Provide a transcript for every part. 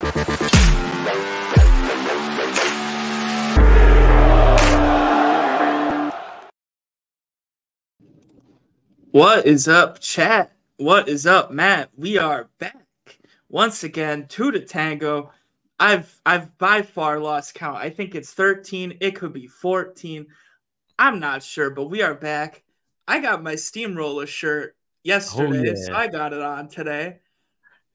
What is up, chat? What is up, Matt? We are back once again. Two to tango. I've I've by far lost count. I think it's 13. It could be 14. I'm not sure, but we are back. I got my steamroller shirt oh, yesterday, yeah. so I got it on today.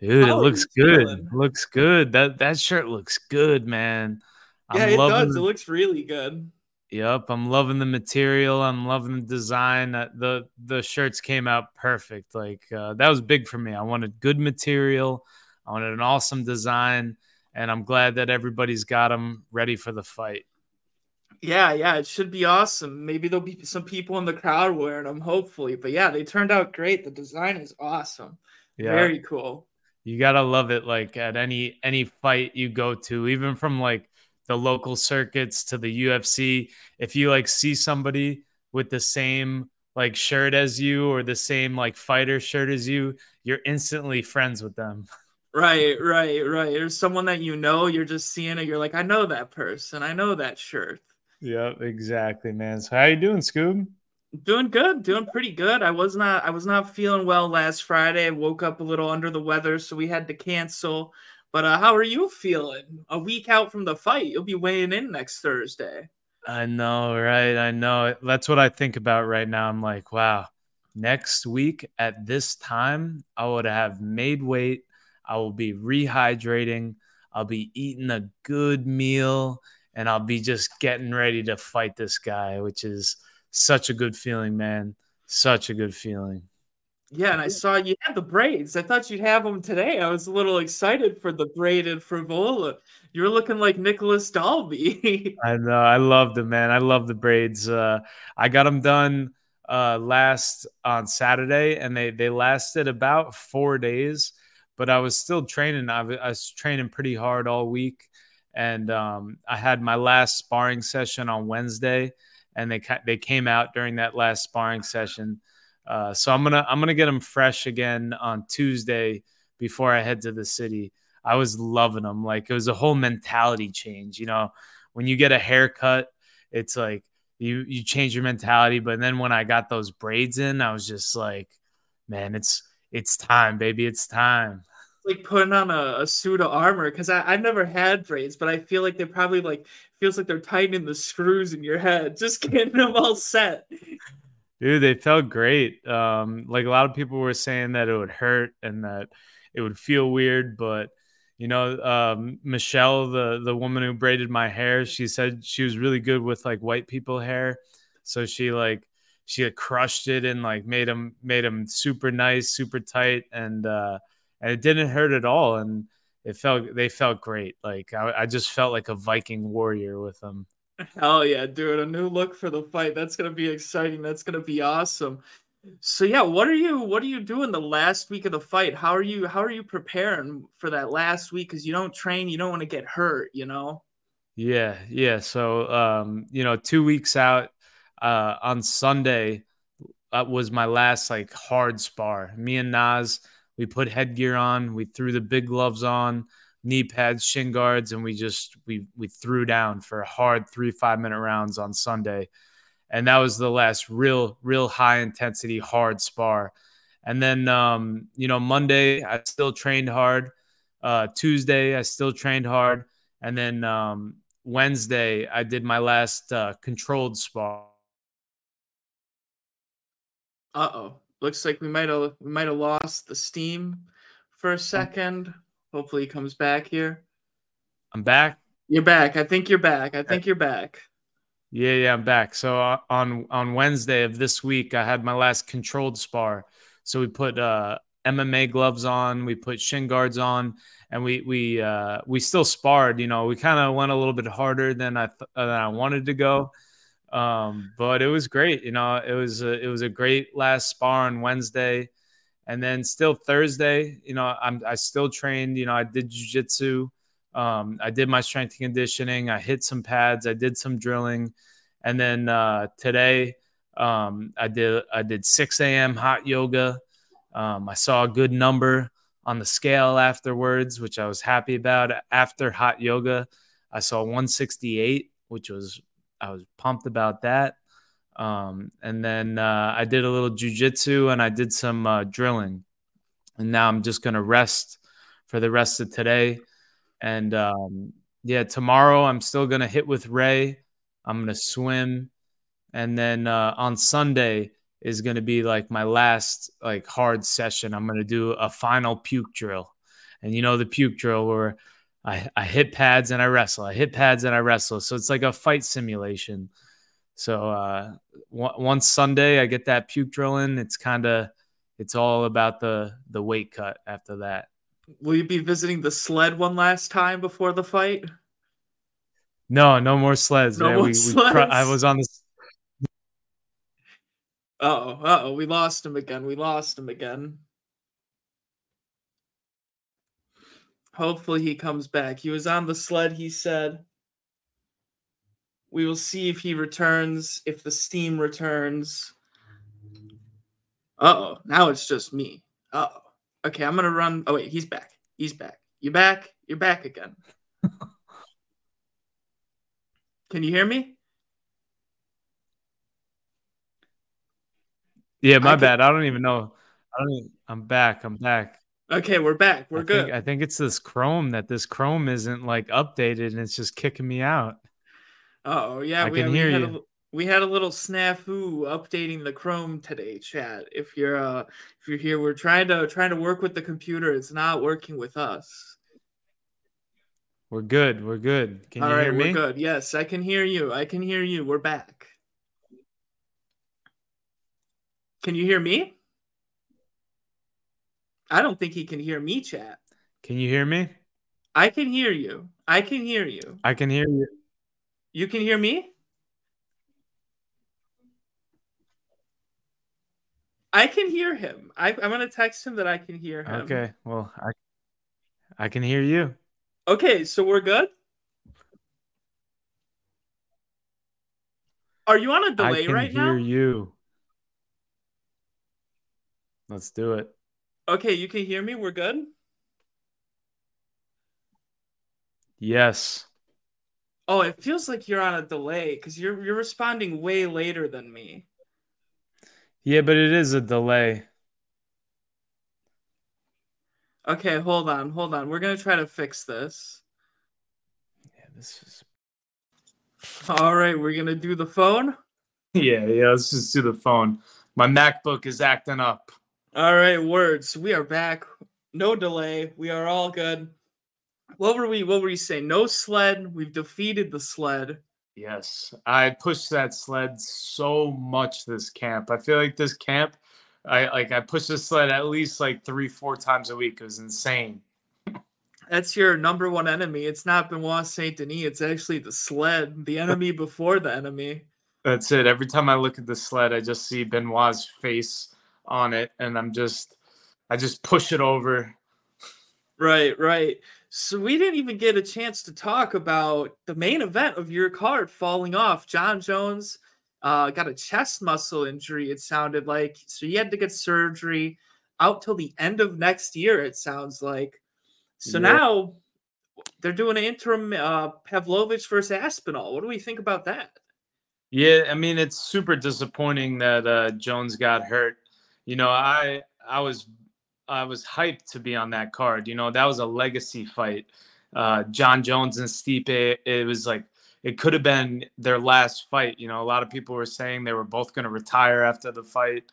Dude, How it looks good. feeling? Looks good. That that shirt looks good, man. I'm Yeah, it loving does. It looks really good. Yep, I'm loving the material. I'm loving the design. The the shirts came out perfect. Like uh, that was big for me. I wanted good material. I wanted an awesome design, and I'm glad that everybody's got them ready for the fight. Yeah, yeah, it should be awesome. Maybe there'll be some people in the crowd wearing them, hopefully. But yeah, they turned out great. The design is awesome. Yeah, Very cool. You gotta love it. Like at any any fight you go to, even from like the local circuits to the UFC, if you like see somebody with the same like shirt as you or the same like fighter shirt as you, you're instantly friends with them. Right, right, right. There's someone that you know, you're just seeing it, you're like, I know that person, I know that shirt. Yep, exactly, man. So how you doing, Scoob? Doing good, doing pretty good. I was not I was not feeling well last Friday. I woke up a little under the weather, so we had to cancel. But uh, how are you feeling? A week out from the fight, you'll be weighing in next Thursday. I know, right? I know. That's what I think about right now. I'm like, wow, next week at this time, I would have made weight. I will be rehydrating. I'll be eating a good meal and I'll be just getting ready to fight this guy, which is such a good feeling, man. Such a good feeling. Yeah, and I saw you had the braids. I thought you'd have them today. I was a little excited for the braided Frevola. You were looking like Nicolas Dalby. I know. I love them, man. I love the braids. Uh, I got them done uh, last on Saturday, and they they lasted about four days. But I was still training. I was, I was training pretty hard all week, and um, I had my last sparring session on Wednesday, and they they came out during that last sparring session. Uh, so I'm gonna I'm gonna get them fresh again on Tuesday before I head to the city. I was loving them. Like it was a whole mentality change. You know, when you get a haircut, it's like you you change your mentality. But then when I got those braids in, I was just like, man, it's it's time, baby, it's time. like putting on a, a suit of armor because I've never had braids, but I feel like they probably like feels like they're tightening the screws in your head, just getting them all set. Dude, they felt great. Um, like a lot of people were saying that it would hurt and that it would feel weird, but you know, um, Michelle, the the woman who braided my hair, she said she was really good with like white people hair, so she like she had crushed it and like made them made them super nice, super tight, and uh, and it didn't hurt at all, and it felt they felt great. Like I, I just felt like a Viking warrior with them. Hell yeah, dude! A new look for the fight. That's gonna be exciting. That's gonna be awesome. So yeah, what are you what are you doing the last week of the fight? How are you how are you preparing for that last week? Because you don't train, you don't want to get hurt, you know. Yeah, yeah. So, um, you know, two weeks out uh, on Sunday uh, was my last like hard spar. Me and Nas, we put headgear on, we threw the big gloves on, knee pads, shin guards, and we just we we threw down for hard three five minute rounds on Sunday, and that was the last real real high intensity hard spar. And then, um, you know, Monday I still trained hard. Uh, Tuesday I still trained hard, and then um, Wednesday, I did my last uh, controlled spar. Uh oh. Looks like we might have we might have lost the steam for a second. Hopefully he comes back here. I'm back. You're back. I think you're back. I think you're back. Yeah, yeah, I'm back. So uh, on on Wednesday of this week, I had my last controlled spar. So we put uh, MMA gloves on, we put shin guards on, and we we uh, we still sparred. You know, we kind of went a little bit harder than I th- than I wanted to go, um, but it was great. You know, it was a, it was a great last spar on Wednesday, and then still Thursday. You know, I'm I still trained. You know, I did jujitsu. Um, I did my strength conditioning. I hit some pads. I did some drilling, and then uh, today um, I did I did 6 a.m. hot yoga. Um, I saw a good number on the scale afterwards, which I was happy about. After hot yoga, I saw 168, which was I was pumped about that. Um, and then uh, I did a little jujitsu and I did some uh, drilling. And now I'm just gonna rest for the rest of today. And um, yeah, tomorrow I'm still gonna hit with Ray. I'm gonna swim, and then uh, on Sunday is gonna be like my last like hard session. I'm gonna do a final puke drill, and you know the puke drill where I, I hit pads and I wrestle. I hit pads and I wrestle. So it's like a fight simulation. So uh, once Sunday I get that puke drill in, it's kind of it's all about the the weight cut after that. Will you be visiting the sled one last time before the fight? No, no more sleds. No man. more we, we sleds. cr- I was on. Uh oh, oh, we lost him again. We lost him again. Hopefully he comes back. He was on the sled, he said. We will see if he returns, if the steam returns. Uh oh, now it's just me. Uh oh. Okay, I'm gonna run. Oh, wait, he's back. He's back. You back? You're back again. Can you hear me? Yeah, my I can- bad. I don't even know. I don't. Even, I'm back. I'm back. Okay, we're back. We're I good. Think, I think it's this Chrome that this Chrome isn't like updated and it's just kicking me out. Oh yeah, I we, can we hear had you. A, we had a little snafu updating the Chrome today, chat. If you're uh if you're here, we're trying to trying to work with the computer. It's not working with us. We're good. We're good. Can All you right, hear we're me? good. Yes, I can hear you. I can hear you. We're back. Can you hear me? I don't think he can hear me, chat. Can you hear me? I can hear you. I can hear you. I can hear you. You can hear me? I can hear him. I, I'm gonna text him that I can hear him. Okay. Well, I I can hear you. Okay, so we're good. Are you on a delay right now? I can right hear now? you. Let's do it. Okay, you can hear me. We're good. Yes. Oh, it feels like you're on a delay because you're you're responding way later than me. Yeah, but it is a delay. Okay, hold on, hold on. We're gonna try to fix this. Yeah, this is. All right, we're gonna do the phone. Yeah, yeah. Let's just do the phone. My MacBook is acting up. All right, words. We are back. No delay. We are all good. What were we? What were you saying? No sled. We've defeated the sled. Yes, I pushed that sled so much this camp. I feel like this camp, I like I pushed the sled at least like three, four times a week. It was insane. That's your number one enemy. It's not Benoit Saint Denis. It's actually the sled, the enemy before the enemy. That's it. Every time I look at the sled, I just see Benoit's face on it, and I'm just, I just push it over. Right, right. So we didn't even get a chance to talk about the main event of your card falling off. Jon Jones uh, got a chest muscle injury, it sounded like. So he had to get surgery out till the end of next year, it sounds like. So Yep. now they're doing an interim uh, Pavlovich versus Aspinall. What do we think about that? Yeah, I mean it's super disappointing that uh, Jones got hurt. You know, I I was I was hyped to be on that card. You know, that was a legacy fight. Uh, Jon Jones and Stipe. It was like it could have been their last fight. You know, a lot of people were saying they were both going to retire after the fight.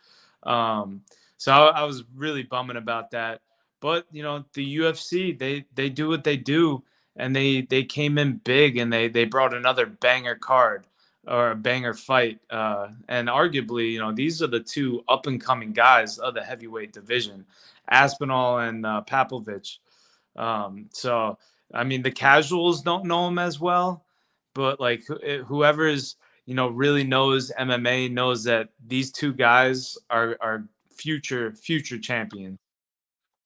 Um, so I, I was really bumming about that. But you know, the UFC they they do what they do, and they they came in big and they they brought another banger card. Or a banger fight. Uh, and arguably, you know, these are the two up and coming guys of the heavyweight division, Aspinall and uh, Pavlovich. Um, so, I mean, the casuals don't know him as well, but like wh- whoever's you know really knows MMA knows that these two guys are are future future champions.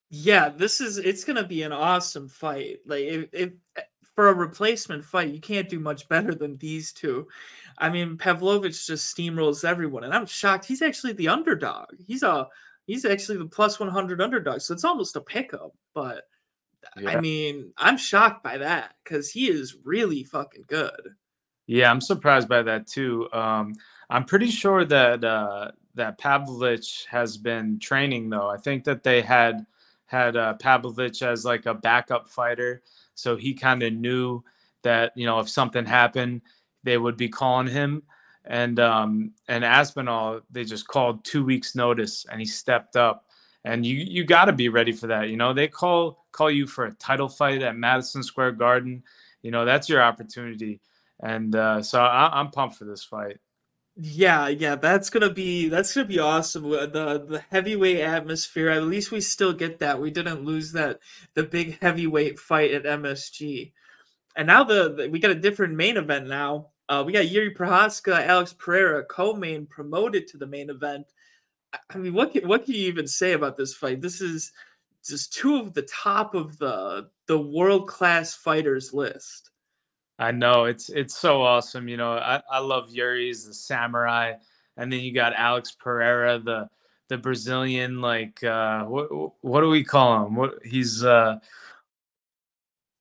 Yeah, this is it's gonna be an awesome fight. Like if, if eh, for a replacement fight, you can't do much better than these two. I mean, Pavlovich just steamrolls everyone, and I'm shocked. He's actually the underdog. He's a he's actually the plus 100 underdog, so it's almost a pickup. But Yeah. I mean, I'm shocked by that because he is really fucking good. Yeah, I'm surprised by that too. Um, I'm pretty sure that uh, that Pavlovich has been training though. I think that they had had uh, Pavlovich as like a backup fighter, so he kind of knew that you know if something happened, they would be calling him. And um, and Aspinall, they just called two weeks notice, and he stepped up. And you you got to be ready for that. You know they call call you for a title fight at Madison Square Garden. You know that's your opportunity and uh, so I, I'm pumped for this fight. Yeah, yeah, that's gonna be that's gonna be awesome. Uh, The the heavyweight atmosphere. At least we still get that. We didn't lose that the big heavyweight fight at MSG. And now the, the- we got a different main event now. Uh, we got Yuri Prochazka, Alex Pereira, co-main promoted to the main event. I- mean, what can, what can you even say about this fight? This is just two of the top of the the world class fighters list. I know it's it's so awesome. You know, I, I love Yuri's the samurai, and then you got Alex Pereira, the the Brazilian. Like, uh, what what do we call him? What he's uh,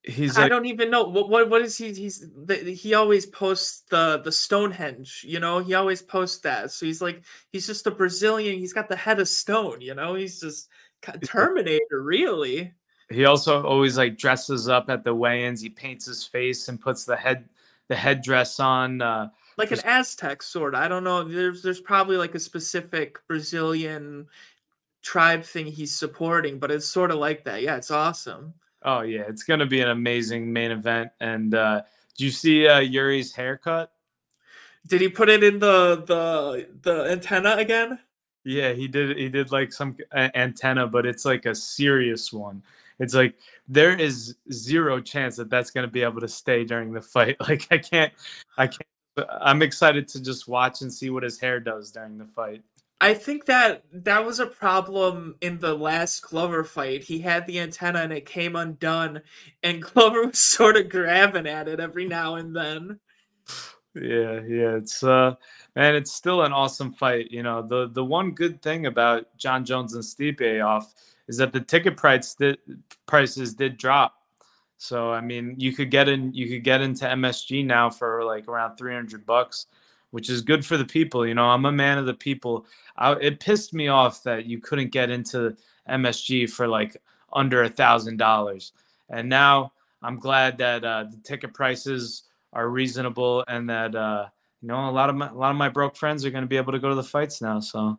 he's I don't even know what what what is he? He's the, he always posts the the Stonehenge. You know, he always posts that. So he's like he's just a Brazilian. He's got the head of stone. You know, he's just Terminator. Really. He also always like dresses up at the weigh-ins. He paints his face and puts the head the headdress on. Uh, like an Aztec sort. I don't know. There's there's probably like a specific Brazilian tribe thing he's supporting, but it's sort of like that. Yeah, it's awesome. oh yeah, it's gonna be an amazing main event. And uh, do you see uh, Yuri's haircut? Did he put it in the the the antenna again? Yeah, he did. He did like some antenna, but it's like a serious one. It's like there is zero chance that that's going to be able to stay during the fight. Like I can't, I can't. I'm excited to just watch and see what his hair does during the fight. I think that that was a problem in the last Glover fight. He had the antenna and it came undone, and Glover was sort of grabbing at it every now and then. Yeah, yeah. It's uh, man, it's still an awesome fight. You know, the the one good thing about Jon Jones and Stipe off is that the ticket price did, prices did drop. So I mean, you could get in, you could get into MSG now for like around three hundred bucks, which is good for the people. You know, I'm a man of the people. I, it pissed me off that you couldn't get into MSG for like under a thousand dollars, and now I'm glad that uh, the ticket prices are reasonable and that uh, you know a lot of my, a lot of my broke friends are going to be able to go to the fights now. So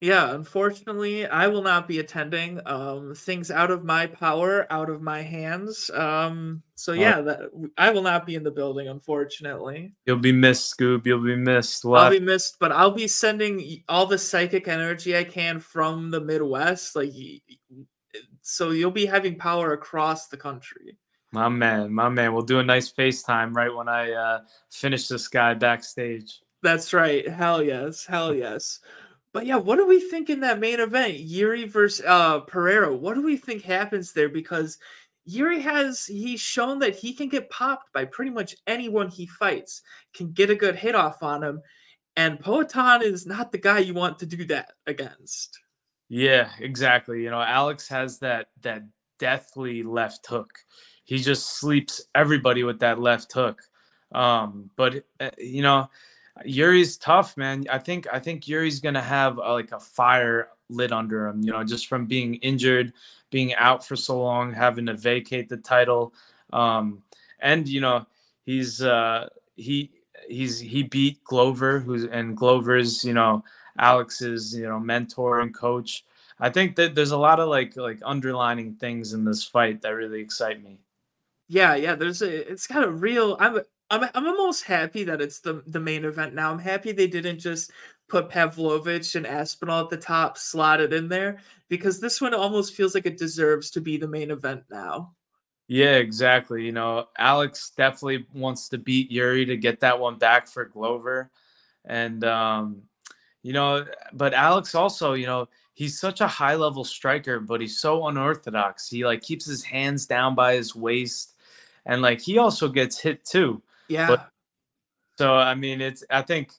Yeah, unfortunately, I will not be attending. Um, things out of my power, out of my hands. Um, so yeah, that I will not be in the building, unfortunately. you'll be missed, Scoop. You'll be missed. We'll I'll have- be missed, but I'll be sending all the psychic energy I can from the Midwest. Like, so you'll be having power across the country. my man, my man. We'll do a nice FaceTime right when I uh, finish this guy backstage. That's right. Hell yes. Hell yes. But yeah, what do we think in that main event? Yuri versus uh Pereira. What do we think happens there? Because Yuri has he's shown that he can get popped by pretty much anyone he fights, can get a good hit off on him. And Poatan is not the guy you want to do that against. Yeah, exactly. You know, Alex has that that deathly left hook. He just sleeps everybody with that left hook. Um, but uh, you know, Yuri's tough, man. I think I think Yuri's gonna have uh like a fire lit under him. You know, just from being injured, being out for so long, having to vacate the title, um, and you know, he's uh, he he's he beat Glover, who's and Glover's you know Alex's you know mentor and coach. I think that there's a lot of like like underlining things in this fight that really excite me. Yeah, yeah. There's a. It's got a real. I'm. I'm I'm almost happy that it's the the main event now. I'm happy they didn't just put Pavlovich and Aspinall at the top, slotted in there, because this one almost feels like it deserves to be the main event now. Yeah, exactly. You know, Alex definitely wants to beat Yuri to get that one back for Glover. And um, you know, but Alex also, you know, he's such a high level striker, but he's so unorthodox. He like keeps his hands down by his waist and like he also gets hit too. Yeah. But, so I mean it's I think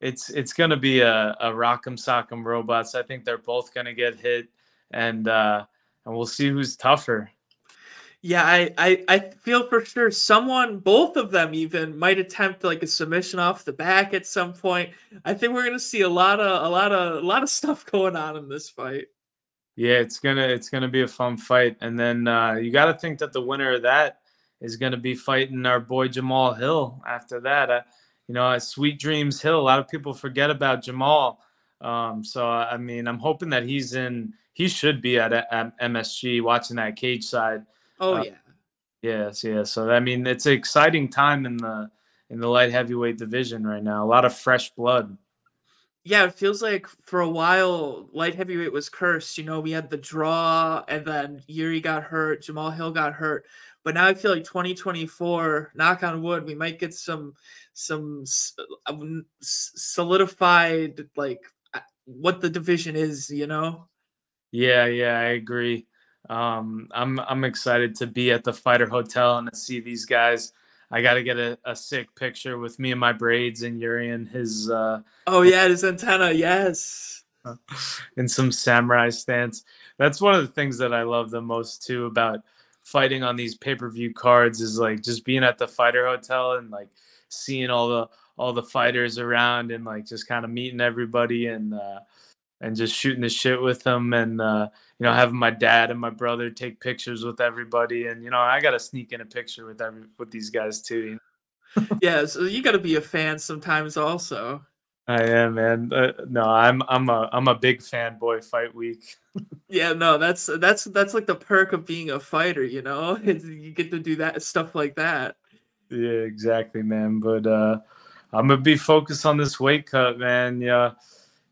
it's it's gonna be a, a rock'em sock'em robots. I think they're both gonna get hit and uh and we'll see who's tougher. Yeah, I, I I feel for sure someone, both of them even, might attempt like a submission off the back at some point. I think we're gonna see a lot of a lot of a lot of stuff going on in this fight. Yeah, it's gonna it's gonna be a fun fight, and then uh, you got to think that the winner of that is gonna be fighting our boy Jamahal Hill. After that, uh, you know, at Sweet Dreams Hill, a lot of people forget about Jamal. Um, so I mean, I'm hoping that he's in. He should be at, at MSG watching that cage side. Oh Uh, yeah. Yes, yeah. So I mean, it's an exciting time in the in the light heavyweight division right now. A lot of fresh blood. Yeah, it feels like for a while light heavyweight was cursed. You know, we had the draw and then Yuri got hurt, Jamahal Hill got hurt. But now I feel like 2024, knock on wood, we might get some some s- solidified like uh, what the division is, you know? Yeah, yeah, I agree. Um, I'm I'm excited to be at the Fighter Hotel and to see these guys. I got to get a, a sick picture with me and my braids and Yuri and his uh, Oh yeah, his antenna, yes. in some samurai stance. That's one of the things that I love the most too about fighting on these pay-per-view cards is like just being at the fighter hotel and like seeing all the all the fighters around and like just kind of meeting everybody and uh and just shooting the shit with them and uh you know having my dad and my brother take pictures with everybody and you know I got to sneak in a picture with every with these guys too you know? Yeah, so you got to be a fan sometimes also. I am man uh, no I'm I'm a I'm a big fanboy fight week Yeah, no, that's that's that's like the perk of being a fighter, you know? It's, you get to do that stuff like that. Yeah, exactly, man. But uh I'm gonna be focused on this weight cut, man. Yeah,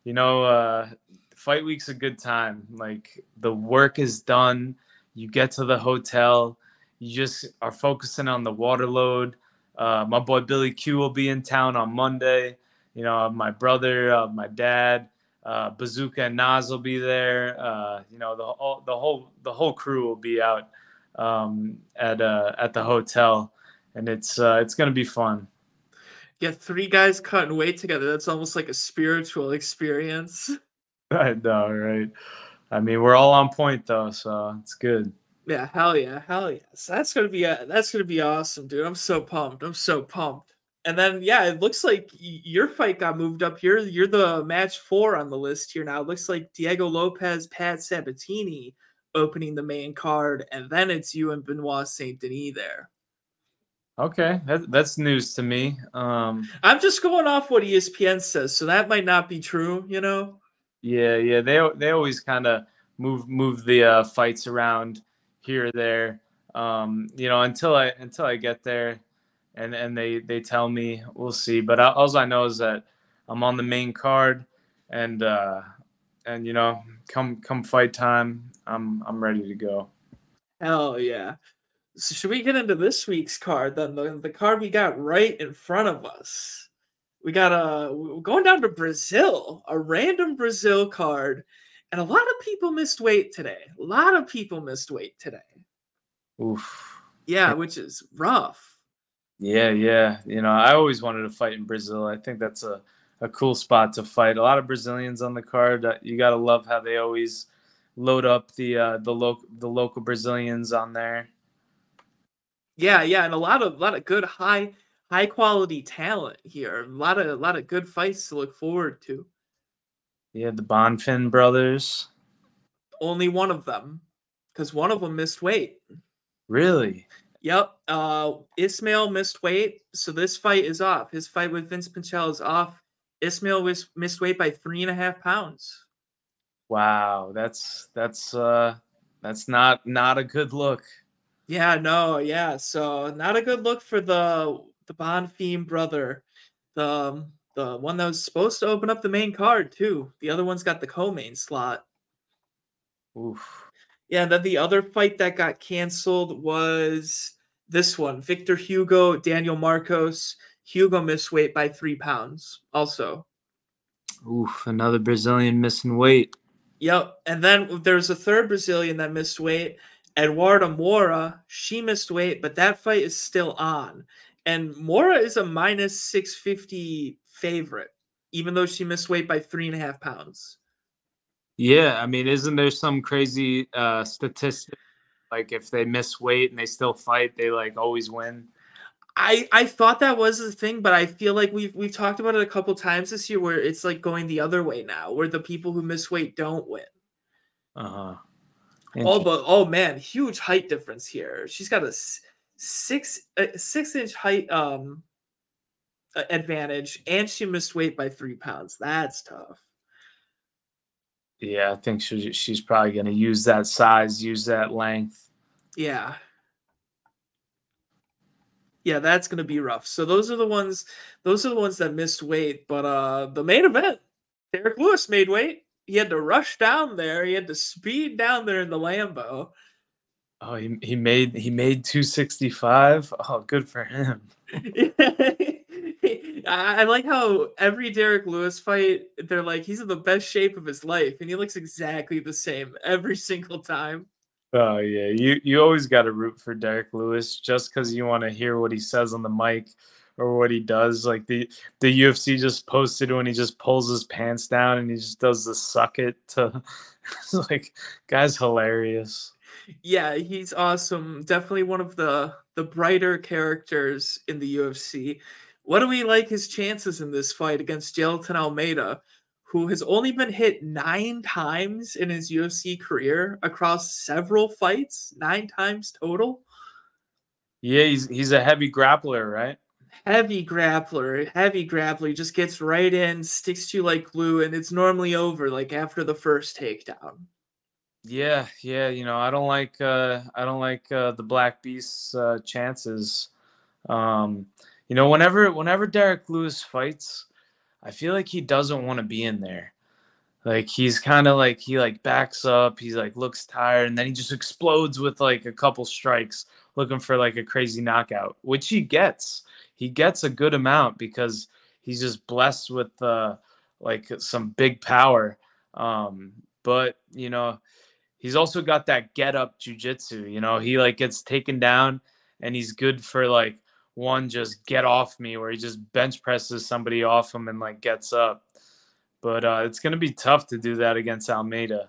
you know, uh fight week's a good time. Like the work is done. You get to the hotel. You just are focusing on the water load. Uh, my boy Billy Q will be in town on Monday. You know, my brother, uh, my dad, uh, Bazooka and Nas will be there. Uh, you know, the whole the whole the whole crew will be out um, at uh, at the hotel and it's uh, it's gonna be fun. Yeah, three guys cutting weight together. That's almost like a spiritual experience. I know, right? I mean, we're all on point though, so it's good. Yeah, hell yeah, hell yeah. So that's gonna be a, that's gonna be awesome, dude. I'm so pumped. I'm so pumped. And then yeah, it looks like your fight got moved up. You're you're the match four on the list here now. It looks like Diego Lopes, Pat Sabatini opening the main card, and then it's you and Benoit Saint Denis there. Okay, that, that's news to me. Um, I'm just going off what ESPN says, so that might not be true, you know. yeah, yeah, they they always kind of move move the uh, fights around here or there. Um, you know, until I until I get there, and and they they tell me, we'll see. But I, all I know is that I'm on the main card, and uh, and you know, come come fight time, I'm I'm ready to go. Hell yeah. So should we get into this week's card then? The, the card we got right in front of us. We got a we're going down to Brazil, a random Brazil card, and a lot of people missed weight today. A lot of people missed weight today. Oof. Yeah, which is rough. Yeah, yeah. You know, I always wanted to fight in Brazil. I think that's a, a cool spot to fight. A lot of Brazilians on the card. Uh, You gotta love how they always load up the uh, the local the local Brazilians on there. Yeah, yeah, and a lot of a lot of good high high quality talent here. A lot of a lot of good fights to look forward to. Yeah, the Bonfim brothers. Only one of them, because one of them missed weight. Really? Yep. Uh, Ismael missed weight, so this fight is off. His fight with Vince Pichel is off. Ismael was missed weight by three and a half pounds. Wow, that's that's uh that's not not a good look. Yeah, no, yeah. So not a good look for the the Bonfim brother, the um, the one that was supposed to open up the main card too. The other one's got the co-main slot. Oof. Yeah, then the other fight that got canceled was this one: Victor Hugo, Daniel Marcos. Hugo missed weight by three pounds. Also, Oof. Another Brazilian missing weight. Yep. And then there's a third Brazilian that missed weight, Eduarda Moura. She missed weight, but that fight is still on. And Moura is a minus 650 favorite, even though she missed weight by three and a half pounds. Yeah, I mean, isn't there some crazy uh statistic like if they miss weight and they still fight, they like always win? I, I thought that was the thing, but I feel like we've we've talked about it a couple times this year where it's like going the other way now, where the people who miss weight don't win. Uh-huh. Oh, but oh man, huge height difference here. She's got a six a six inch height um advantage, and she missed weight by three pounds. That's tough. Yeah, I think she, she's probably going to use that size, use that length. Yeah. Yeah, that's gonna be rough. So those are the ones those are the ones that missed weight. But uh the main event, Derrick Lewis made weight. He had to rush down there. He had to speed down there in the Lambo. Oh, he, he made he made 265. Oh, good for him. I I like how every Derrick Lewis fight, they're like, he's in the best shape of his life, and he looks exactly the same every single time. Oh yeah, you you always got to root for Derrick Lewis just because you want to hear what he says on the mic or what he does. Like the the UFC just posted when he just pulls his pants down and he just does the suck it to. like, guy's hilarious. Yeah, he's awesome. Definitely one of the the brighter characters in the UFC. What do we like his chances in this fight against Jailton Almeida, who has only been hit nine times in his UFC career across several fights, nine times total? Yeah, he's he's a heavy grappler, right? Heavy grappler, heavy grappler. He just gets right in, sticks to you like glue, and it's normally over like after the first takedown. Yeah, yeah. You know, I don't like uh, I don't like uh, the Black Beast's uh, chances. Um, you know, whenever whenever Derrick Lewis fights, I feel like he doesn't want to be in there. Like he's kind of like he like backs up, he's like looks tired, and then he just explodes with like a couple strikes, looking for like a crazy knockout, which he gets. He gets a good amount because he's just blessed with uh, like some big power. Um, but you know, he's also got that get up jujitsu. You know, he like gets taken down, and he's good for like one just get off me, where he just bench presses somebody off him and like gets up. But uh, it's gonna be tough to do that against Almeida.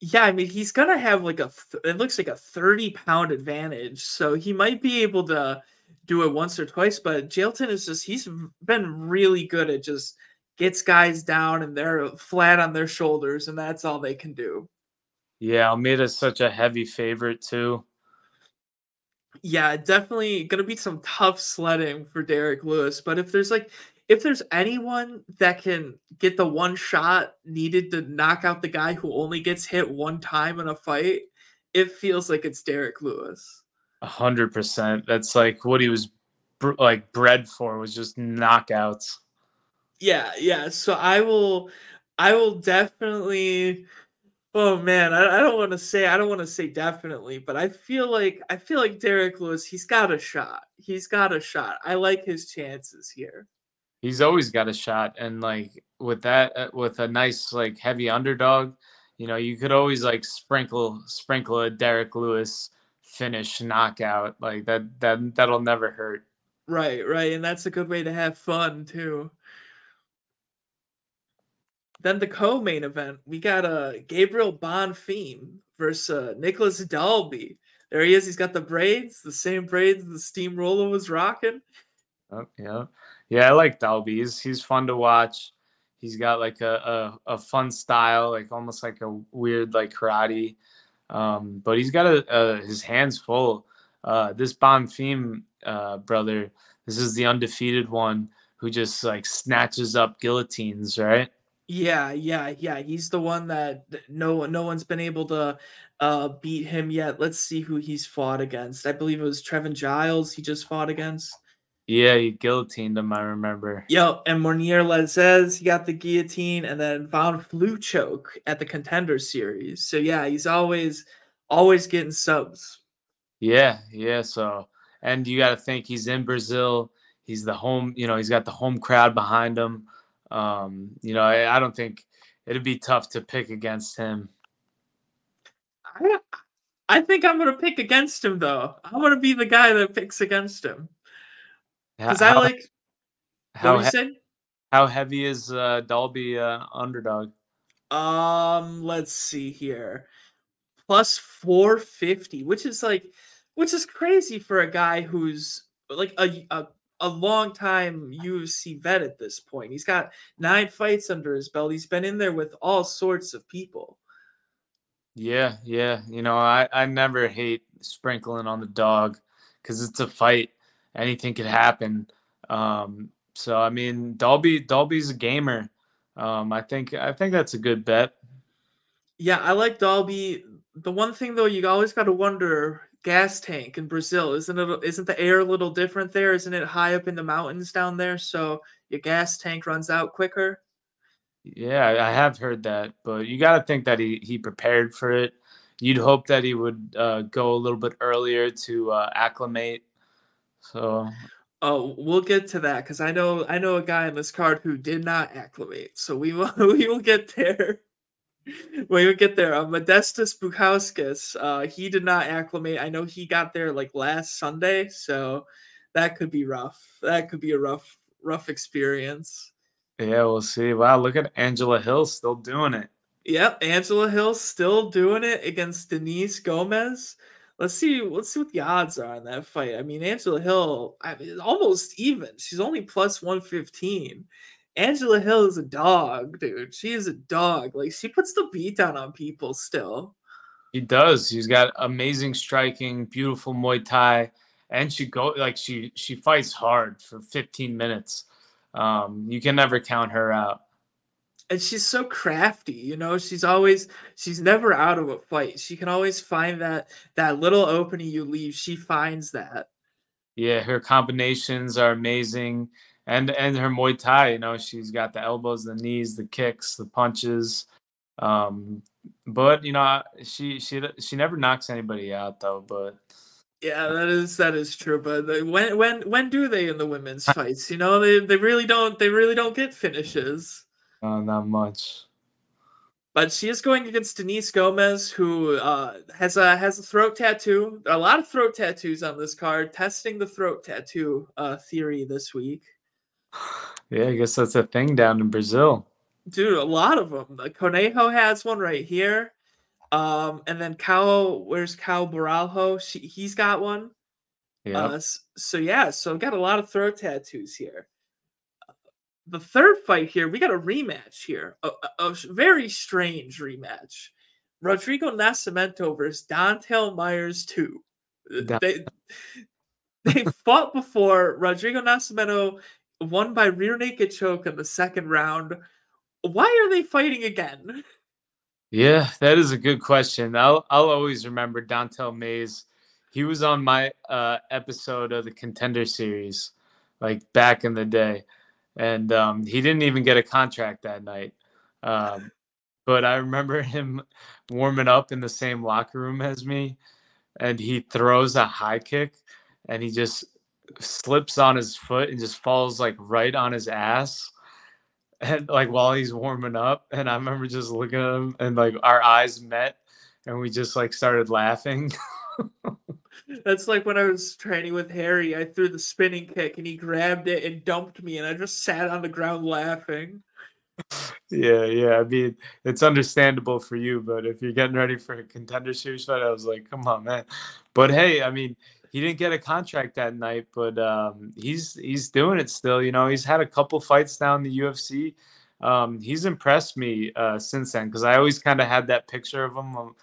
Yeah, I mean he's gonna have like a th- it looks like a thirty pound advantage, so he might be able to do it once or twice. But Jailton is just he's been really good at just gets guys down and they're flat on their shoulders, and that's all they can do. Yeah, Almeida's such a heavy favorite too. Yeah, definitely gonna be some tough sledding for Derrick Lewis. But if there's like if there's anyone that can get the one shot needed to knock out the guy who only gets hit one time in a fight, it feels like it's Derrick Lewis. A hundred percent. That's like what he was br- like bred for was just knockouts. Yeah, yeah. So I will I will definitely Oh man, I, I don't want to say I don't want to say definitely, but I feel like I feel like Derrick Lewis, he's got a shot. He's got a shot. I like his chances here. He's always got a shot, and like with that, uh, with a nice like heavy underdog, you know, you could always like sprinkle sprinkle a Derek Lewis finish knockout like that. That that'll never hurt. Right, right, and that's a good way to have fun too. Then the co-main event, we got uh Gabriel Bonfim versus uh, Nicolas Dalby. There he is. He's got the braids, the same braids the Steamroller was rocking. Oh, yeah, yeah. I like Dalby. He's he's fun to watch. He's got like a, a, a fun style, like almost like a weird like karate. Um, but he's got a, a, his hands full. Uh, this Bonfim uh, brother, this is the undefeated one who just like snatches up guillotines, right? Yeah, yeah, yeah. He's the one that no no one's been able to uh beat him yet. Let's see who he's fought against. I believe it was Trevin Giles he just fought against. Yeah, he guillotined him. I remember. Yo, and Mounir Lazzez, he got the guillotine, and then von Flue choke at the contender series. So yeah, he's always always getting subs. Yeah, yeah. So, and you got to think he's in Brazil. He's the home. You know, he's got the home crowd behind him. Um, you know, I, I don't think it'd be tough to pick against him. I, I think I'm gonna pick against him though. I'm gonna be the guy that picks against him because I like. how what said? how heavy is uh, Dalby uh, underdog? Um, let's see here. Plus 450, which is like which is crazy for a guy who's like a a, a long time UFC vet at this point. He's got nine fights under his belt. He's been in there with all sorts of people. Yeah, yeah. You know, I, I never hate sprinkling on the dog because it's a fight. Anything could happen. Um, so I mean, Dalby Dalby's a gamer. Um, I think I think that's a good bet. Yeah, I like Dalby. The one thing though, you always got to wonder gas tank in Brazil. Isn't it? Isn't the air a little different there? Isn't it high up in the mountains down there? So your gas tank runs out quicker. Yeah, I have heard that, but you got to think that he he prepared for it. You'd hope that he would uh, go a little bit earlier to uh, acclimate. So Oh, we'll get to that because I know I know a guy in this card who did not acclimate. So we will we will get there. We will get there. Uh, Modestas Bukauskas, uh, he did not acclimate. I know he got there like last Sunday, so that could be rough. That could be a rough rough experience. yeah, we'll see. Wow, look at Angela Hill still doing it. Yep, Angela Hill still doing it against Denise Gomes. Let's see. Let's see what the odds are on that fight. I mean, Angela Hill, I mean, almost even. She's only plus one fifteen. Angela Hill is a dog, dude. She is a dog. Like she puts the beat down on people still. He does. He's got amazing striking, beautiful Muay Thai, and she go like she she fights hard for 15 minutes. Um, you can never count her out. and she's so crafty you know she's always she's never out of a fight she can always find that that little opening you leave she finds that Yeah, her combinations are amazing, and and her Muay Thai. You know, she's got the elbows, the knees, the kicks, the punches. Um, but you know, she she she never knocks anybody out though. But yeah that is that is true but they- when when when do they in the women's fights you know they they really don't they really don't get finishes uh, not much. but she is going against Denise Gomes, who uh, has a has a throat tattoo. A lot of throat tattoos on this card. Testing the throat tattoo uh, theory this week. Yeah, I guess that's a thing down in Brazil. dude a lot of them like conejo has one right here. Um and then Caio, where's Caio Borralho? She, he's got one. Yeah. uh, s- so yeah so I've got a lot of throat tattoos here. The third fight here we got a rematch here a, a- a very strange rematch. Rodrigo nascimento versus Don'Tale Mayes 2 Da- they they fought before. Rodrigo nascimento won by rear naked choke in the second round why are they fighting again Yeah, that is a good question. I'll I'll always remember Don'Tale Mayes. He was on my uh, episode of the Contender Series, like back in the day, and um, he didn't even get a contract that night. Um, but I remember him warming up in the same locker room as me, and he throws a high kick, and he just slips on his foot and just falls like right on his ass and like while he's warming up and i remember just looking at him and like our eyes met and we just like started laughing. That's like when i was training with harry i threw the spinning kick and he grabbed it and dumped me and i just sat on the ground laughing. Yeah yeah i mean it's understandable for you but if you're getting ready for a contender series fight i was like come on man. But hey i mean he didn't get a contract that night but um he's he's doing it still you know he's had a couple fights down the ufc um he's impressed me uh since then because i always kind of had that picture of him of,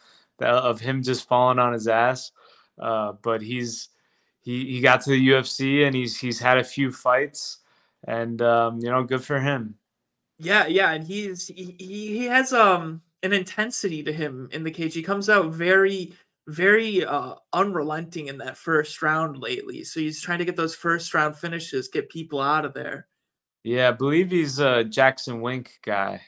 of him just falling on his ass. Uh but he's he he got to the ufc and he's he's had a few fights and um you know good for him. Yeah yeah and he's he, he he has um an intensity to him in the cage. He comes out very very uh, unrelenting in that first round lately. So he's trying to get those first round finishes, get people out of there. Yeah, I believe he's a Jackson Wink guy.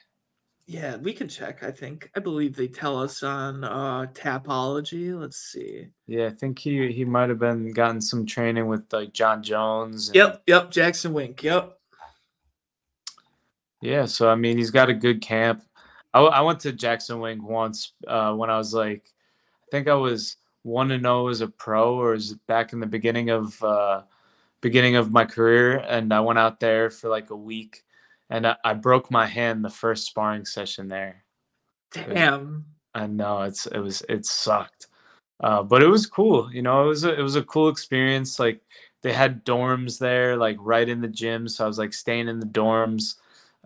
Yeah, we can check. I think I believe they tell us on uh, Tapology. Let's see. Yeah, I think he he might have been gotten some training with like Jon Jones. and- Yep, yep. Jackson Wink. Yep. Yeah, so I mean, he's got a good camp. I went to Jackson Wink once uh, when I was like, I think I was one to zero as a pro, or it back in the beginning of uh, beginning of my career, and I went out there for like a week, and I, I broke my hand the first sparring session there. Damn. I know it's it was it sucked, uh, but it was cool. You know, it was a, it was a cool experience. Like they had dorms there, like right in the gym, so I was like staying in the dorms.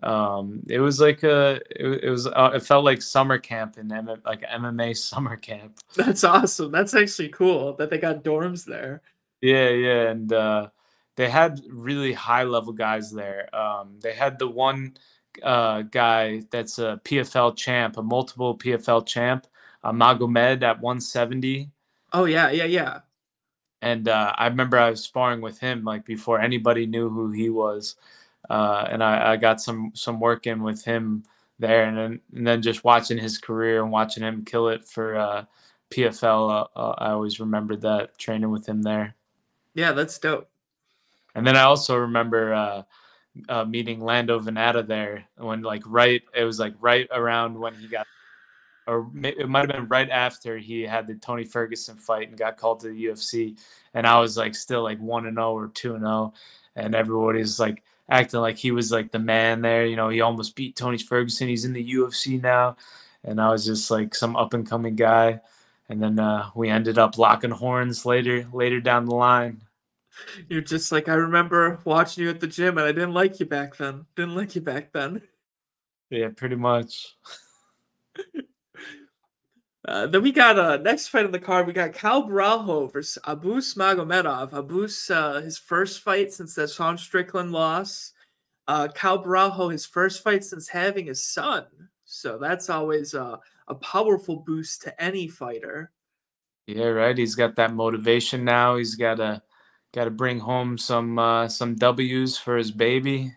Um, it was like a it, it was uh, it felt like summer camp in M- like MMA summer camp. That's awesome. That's actually cool that they got dorms there. Yeah, yeah, and uh, they had really high level guys there. Um, they had the one uh, guy that's a PFL champ, a multiple PFL champ, uh, Magomed at 170. Oh yeah, yeah, yeah. and uh, I remember I was sparring with him like before anybody knew who he was, uh, and I, I got some some work in with him there, and then and then just watching his career and watching him kill it for uh, PFL. Uh, uh, I always remembered that training with him there, Yeah, that's dope. and then I also remember uh, uh, meeting Lando Vannata there when like right it was like right around when he got. Or it might have been right after he had the Tony Ferguson fight and got called to the UFC, and I was like still like one and zero or two and zero, and everybody's like acting like he was like the man there. You know, he almost beat Tony Ferguson. He's in the UFC now, and I was just like some up and coming guy. And then uh, we ended up locking horns later later down the line. You're just like I remember watching you at the gym, and I didn't like you back then. Didn't like you back then. Yeah, pretty much. Uh, then we got uh next fight on the card. We got Caio Borralho versus Abus Magomedov. Abus, uh, his first fight since that Sean Strickland loss. Uh, Caio Borralho, his first fight since having his son. So that's always uh, a powerful boost to any fighter. Yeah, right. He's got that motivation now. He's got to got to bring home some uh, some W's for his baby.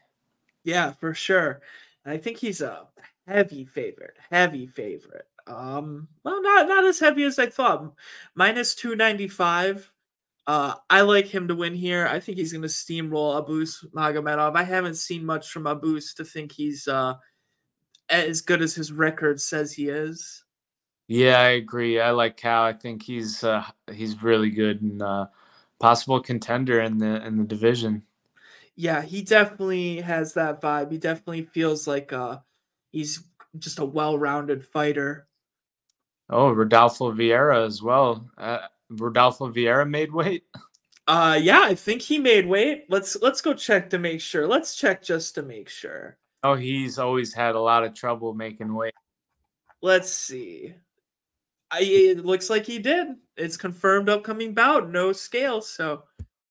Yeah, for sure. And I think he's a heavy favorite. Heavy favorite. Um, well, not not as heavy as I thought. Minus two ninety five. Uh, I like him to win here. I think he's going to steamroll Abus Magomedov. I haven't seen much from Abus to think he's uh as good as his record says he is. Yeah, I agree. I like Caio. I think he's uh, he's really good and uh, possible contender in the in the division. Yeah, he definitely has that vibe. He definitely feels like uh he's just a well-rounded fighter. Oh, Rodolfo Vieira as well. Uh, Rodolfo Vieira made weight. Uh yeah, I think he made weight. Let's let's go check to make sure. Let's check just to make sure. Oh, he's always had a lot of trouble making weight. Let's see. I, it looks like he did. It's confirmed upcoming bout, no scale. So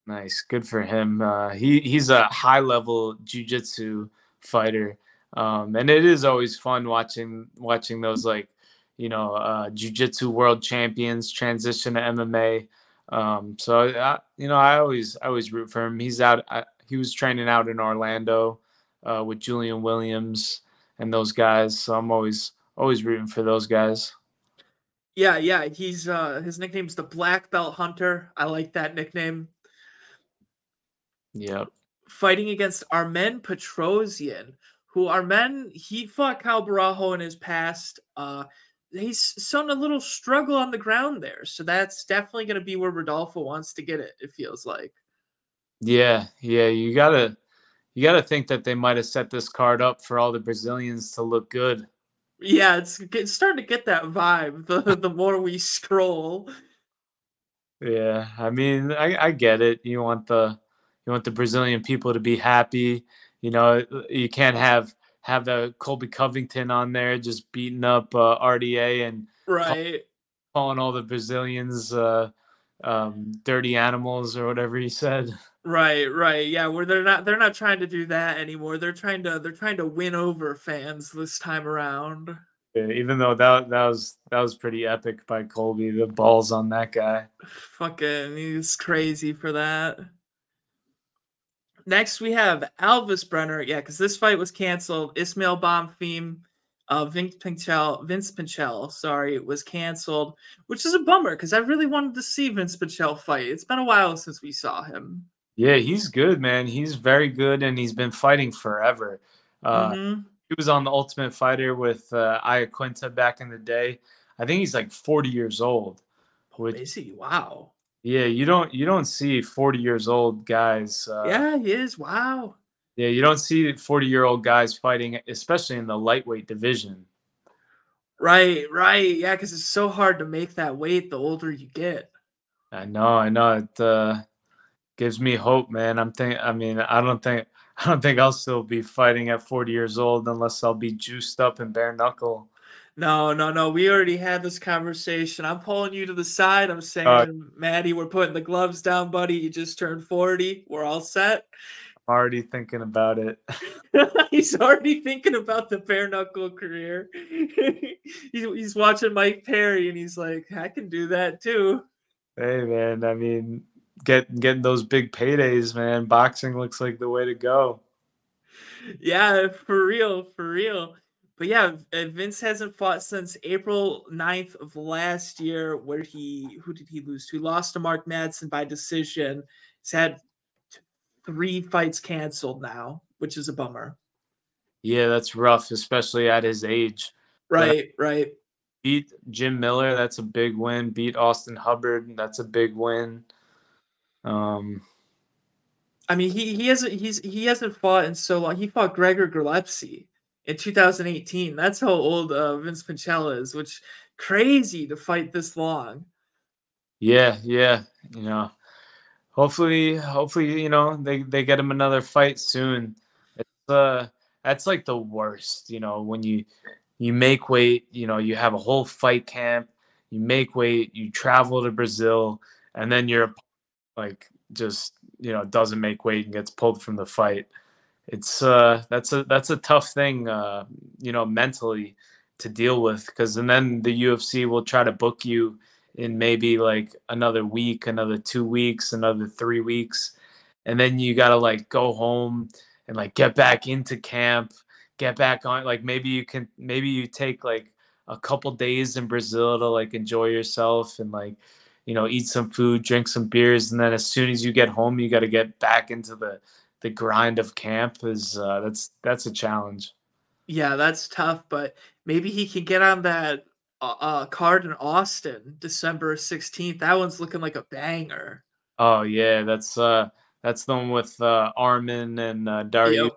Nice, good for him. Uh, he he's a high level jujitsu fighter, um, and it is always fun watching watching those like you know uh, jujitsu world champions transition to MMA. Um, so I, you know I always I always root for him. He's out. I, he was training out in Orlando uh, with Julian Williams and those guys. So I'm always always rooting for those guys. yeah, yeah, he's uh his nickname's the Black Belt Hunter. I like that nickname. Yep. Fighting against Armen Petrosyan, who Armen he fought Caio Borralho in his past. Uh he's shown a little struggle on the ground there. So that's definitely gonna be where Rodolfo wants to get it, it feels like. Yeah, yeah, you gotta you gotta think that they might have set this card up for all the Brazilians to look good. Yeah, it's, it's starting to get that vibe the, the more we scroll. Yeah, I mean, I, I get it. You want the you want the Brazilian people to be happy. You know, you can't have have the Colby Covington on there just beating up uh, RDA and Right. calling all the Brazilians uh, um, dirty animals or whatever he said. Right, right. Yeah, where they're not they're not trying to do that anymore. They're trying to they're trying to win over fans this time around. Yeah, even though that that was that was pretty epic by Colby. The balls on that guy. Fucking, he's crazy for that. Next, we have Alvis Brenner. Yeah, because this fight was canceled. Ismael Bonfim, uh, Vince Pichel, Vince Pichel, sorry, was canceled, which is a bummer because I really wanted to see Vince Pichel fight. It's been a while since we saw him. Yeah, he's good, man. He's very good, and he's been fighting forever. Uh, Mhm. He was on the Ultimate Fighter with uh, Iaquinta back in the day. I think he's like 40 years old. Which, Is he? Wow. Yeah, you don't you don't see 40 years old guys. Uh, yeah, he is. Wow. yeah, you don't see 40 year old guys fighting, especially in the lightweight division. Right, right. Yeah, because it's so hard to make that weight the older you get. I know, I know. It uh, gives me hope, man. I'm think. I mean, I don't think. I don't think I'll still be fighting at 40 years old unless I'll be juiced up and bare knuckle. No, no, no. We already had this conversation. I'm pulling you to the side. I'm saying, Uh, Maddie, we're putting the gloves down, buddy. You just turned 40. We're all set. I'm already thinking about it. he's already thinking about the bare knuckle career. he's, he's watching Mike Perry and he's like, I can do that too. Hey, man. I mean, get getting those big paydays, man. Boxing looks like the way to go. Yeah, for real, for real. But yeah, uh, Vince hasn't fought since April 9th of last year, where he who did he lose to? He lost to Mark Madsen by decision. He's had three fights canceled now, which is a bummer. Yeah, that's rough, especially at his age. Right, right. Beat Jim Miller, that's a big win. Beat Austin Hubbard, that's a big win. Um, I mean, he he hasn't he's he hasn't fought in so long. He fought Gregor Gillespie in 2018. That's how old uh, Vince Pichel is, which crazy to fight this long. Yeah, yeah, you know. Hopefully, hopefully, you know, they they get him another fight soon. It's uh that's like the worst, you know, when you you make weight, you know, you have a whole fight camp, you make weight, you travel to Brazil, and then you're like just, you know, doesn't make weight and gets pulled from the fight. It's uh that's a that's a tough thing uh, you know, mentally to deal with because and then the UFC will try to book you in maybe like another week, another two weeks, another three weeks. And then you got to like go home and like get back into camp, get back on. Like maybe you can, maybe you take like a couple days in Brazil to like enjoy yourself and like, you know, eat some food, drink some beers. And then as soon as you get home, you got to get back into the, the grind of camp is uh, that's, that's a challenge. Yeah, that's tough, but maybe he can get on that uh, uh, card in Austin, December 16th. That one's looking like a banger. Oh yeah. That's, uh, that's the one with uh, Armin and uh, Dario. Yep.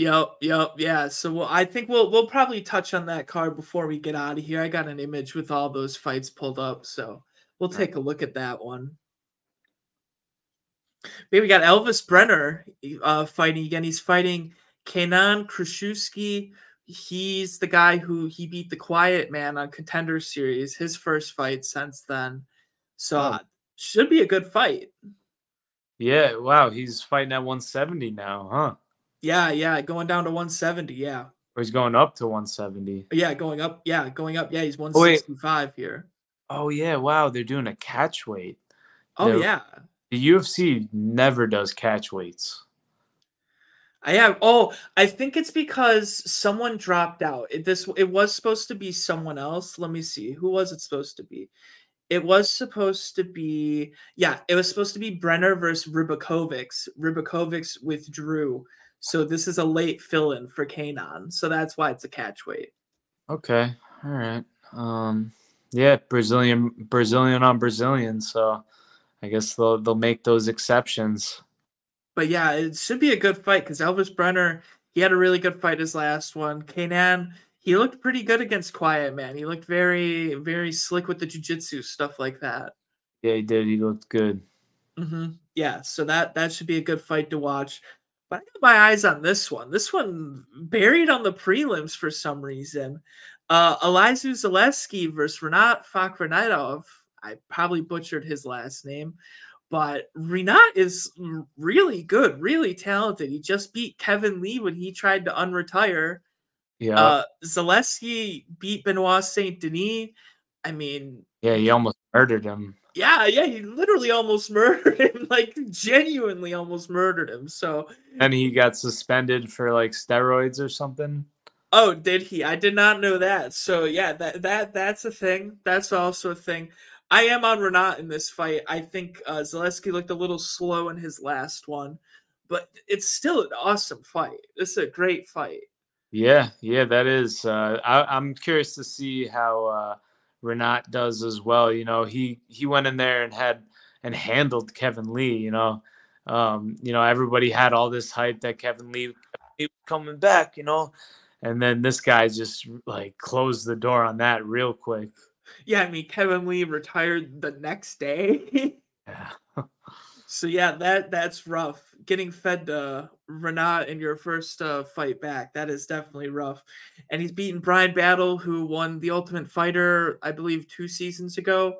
Yep, yep, yeah. So we'll, I think we'll we'll probably touch on that card before we get out of here. I got an image with all those fights pulled up, so we'll take a look at that one. Maybe we got Elvis Brenner uh, fighting again. He's fighting Kaynan Kruschewsky. He's the guy who he beat the Quiet Man on Contender Series, his first fight since then. So Oh. uh, should be a good fight. Yeah, wow, he's fighting at 170 now, huh? Yeah, yeah, going down to 170. Yeah. Or he's going up to 170. Yeah, going up. Yeah, going up. Yeah, he's wait. 165 here. Oh yeah, wow, they're doing a catch weight. Oh They're- yeah. The UFC never does catch weights. I have. Oh, I think it's because someone dropped out. It, this it was supposed to be someone else. Let me see. Who was it supposed to be? It was supposed to be. Yeah, it was supposed to be Brenner versus Ribovics. Ribovics withdrew, so this is a late fill-in for Kaynan. So that's why it's a catch weight. Okay, all right. Um, yeah, Brazilian, Brazilian on Brazilian. So I guess they'll they'll make those exceptions. But yeah, it should be a good fight because Elvis Brenner, he had a really good fight his last one. Kaynan, he looked pretty good against Quiet Man. He looked very, very slick with the jujitsu stuff like that. Yeah, he did. He looked good. hmm Yeah, so that that should be a good fight to watch. But I got my eyes on this one. This one buried on the prelims for some reason. Uh Elizeu Zaleski versus Renat Fakhrinidov. I probably butchered his last name, but Renat is really good, really talented. He just beat Kevin Lee when he tried to unretire. Yeah, Uh, Zaleski beat Benoit Saint Denis. I mean, yeah, he almost murdered him. yeah, yeah, he literally almost murdered him, like genuinely almost murdered him. So, And he got suspended for like steroids or something. oh, did he? I did not know that. So, yeah, that that that's a thing. That's also a thing. I am on Renat in this fight. I think uh, Zaleski looked a little slow in his last one, but it's still an awesome fight. This is a great fight. Yeah, yeah, that is. Uh, I, I'm curious to see how uh, Renat does as well. You know, he he went in there and had and handled Kevin Lee. You know, um, you know everybody had all this hype that Kevin Lee coming back. You know, and then this guy just like closed the door on that real quick. Yeah, I mean Kevin Lee retired the next day. Yeah. so yeah, that that's rough. Getting fed to Renat in your first uh, fight back, that is definitely rough. And he's beaten Bryan Battle, who won the Ultimate Fighter, I believe, two seasons ago.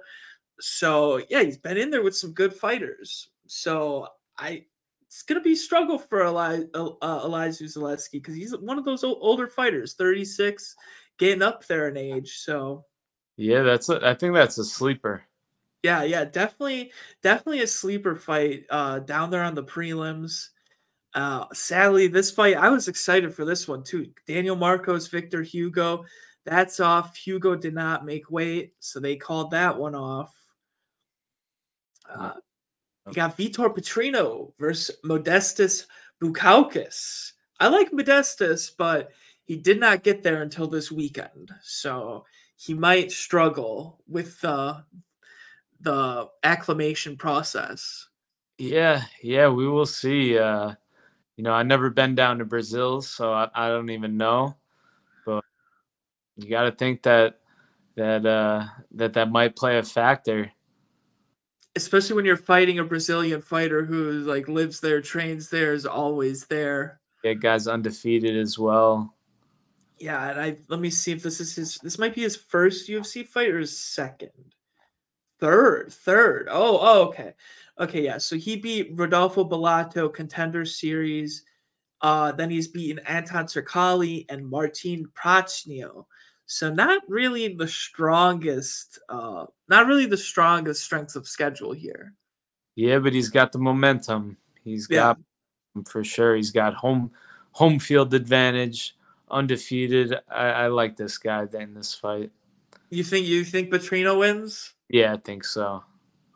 So yeah, he's been in there with some good fighters. So I, it's gonna be a struggle for Eli, uh, Elizeu Zaleski because he's one of those ol- older fighters, thirty six, getting up there in age. So Yeah, that's a, I think that's a sleeper. Yeah, yeah, definitely, definitely a sleeper fight uh, down there on the prelims. Uh, sadly, this fight I was excited for this one too. Daniel Marcos, Victor Hugo, that's off. Hugo did not make weight, so they called that one off. Uh, you got Vitor Petrino versus Modestas Bukauskas. I like Modestas, but he did not get there until this weekend, so he might struggle with uh, the acclimation process. Yeah, yeah, we will see. Uh, you know, I've never been down to Brazil, so I, I don't even know. But you got to think that that uh, that that might play a factor. Especially when you're fighting a Brazilian fighter who like lives there, trains there, is always there. Yeah, guys undefeated as well. Yeah, and I let me see if this is his. This might be his first UFC fight or his second, third, third. Oh, oh, okay, okay, yeah. So he beat Rodolfo Bellato, Contender Series. Uh, then he's beaten Anton Circali and Martin Prachnio. So not really the strongest, uh, not really the strongest strengths of schedule here. Yeah, but he's got the momentum. He's Yeah. got for sure. He's got home home field advantage, undefeated. I, I like this guy in this fight. You think you think Petrino wins? Yeah, I think so.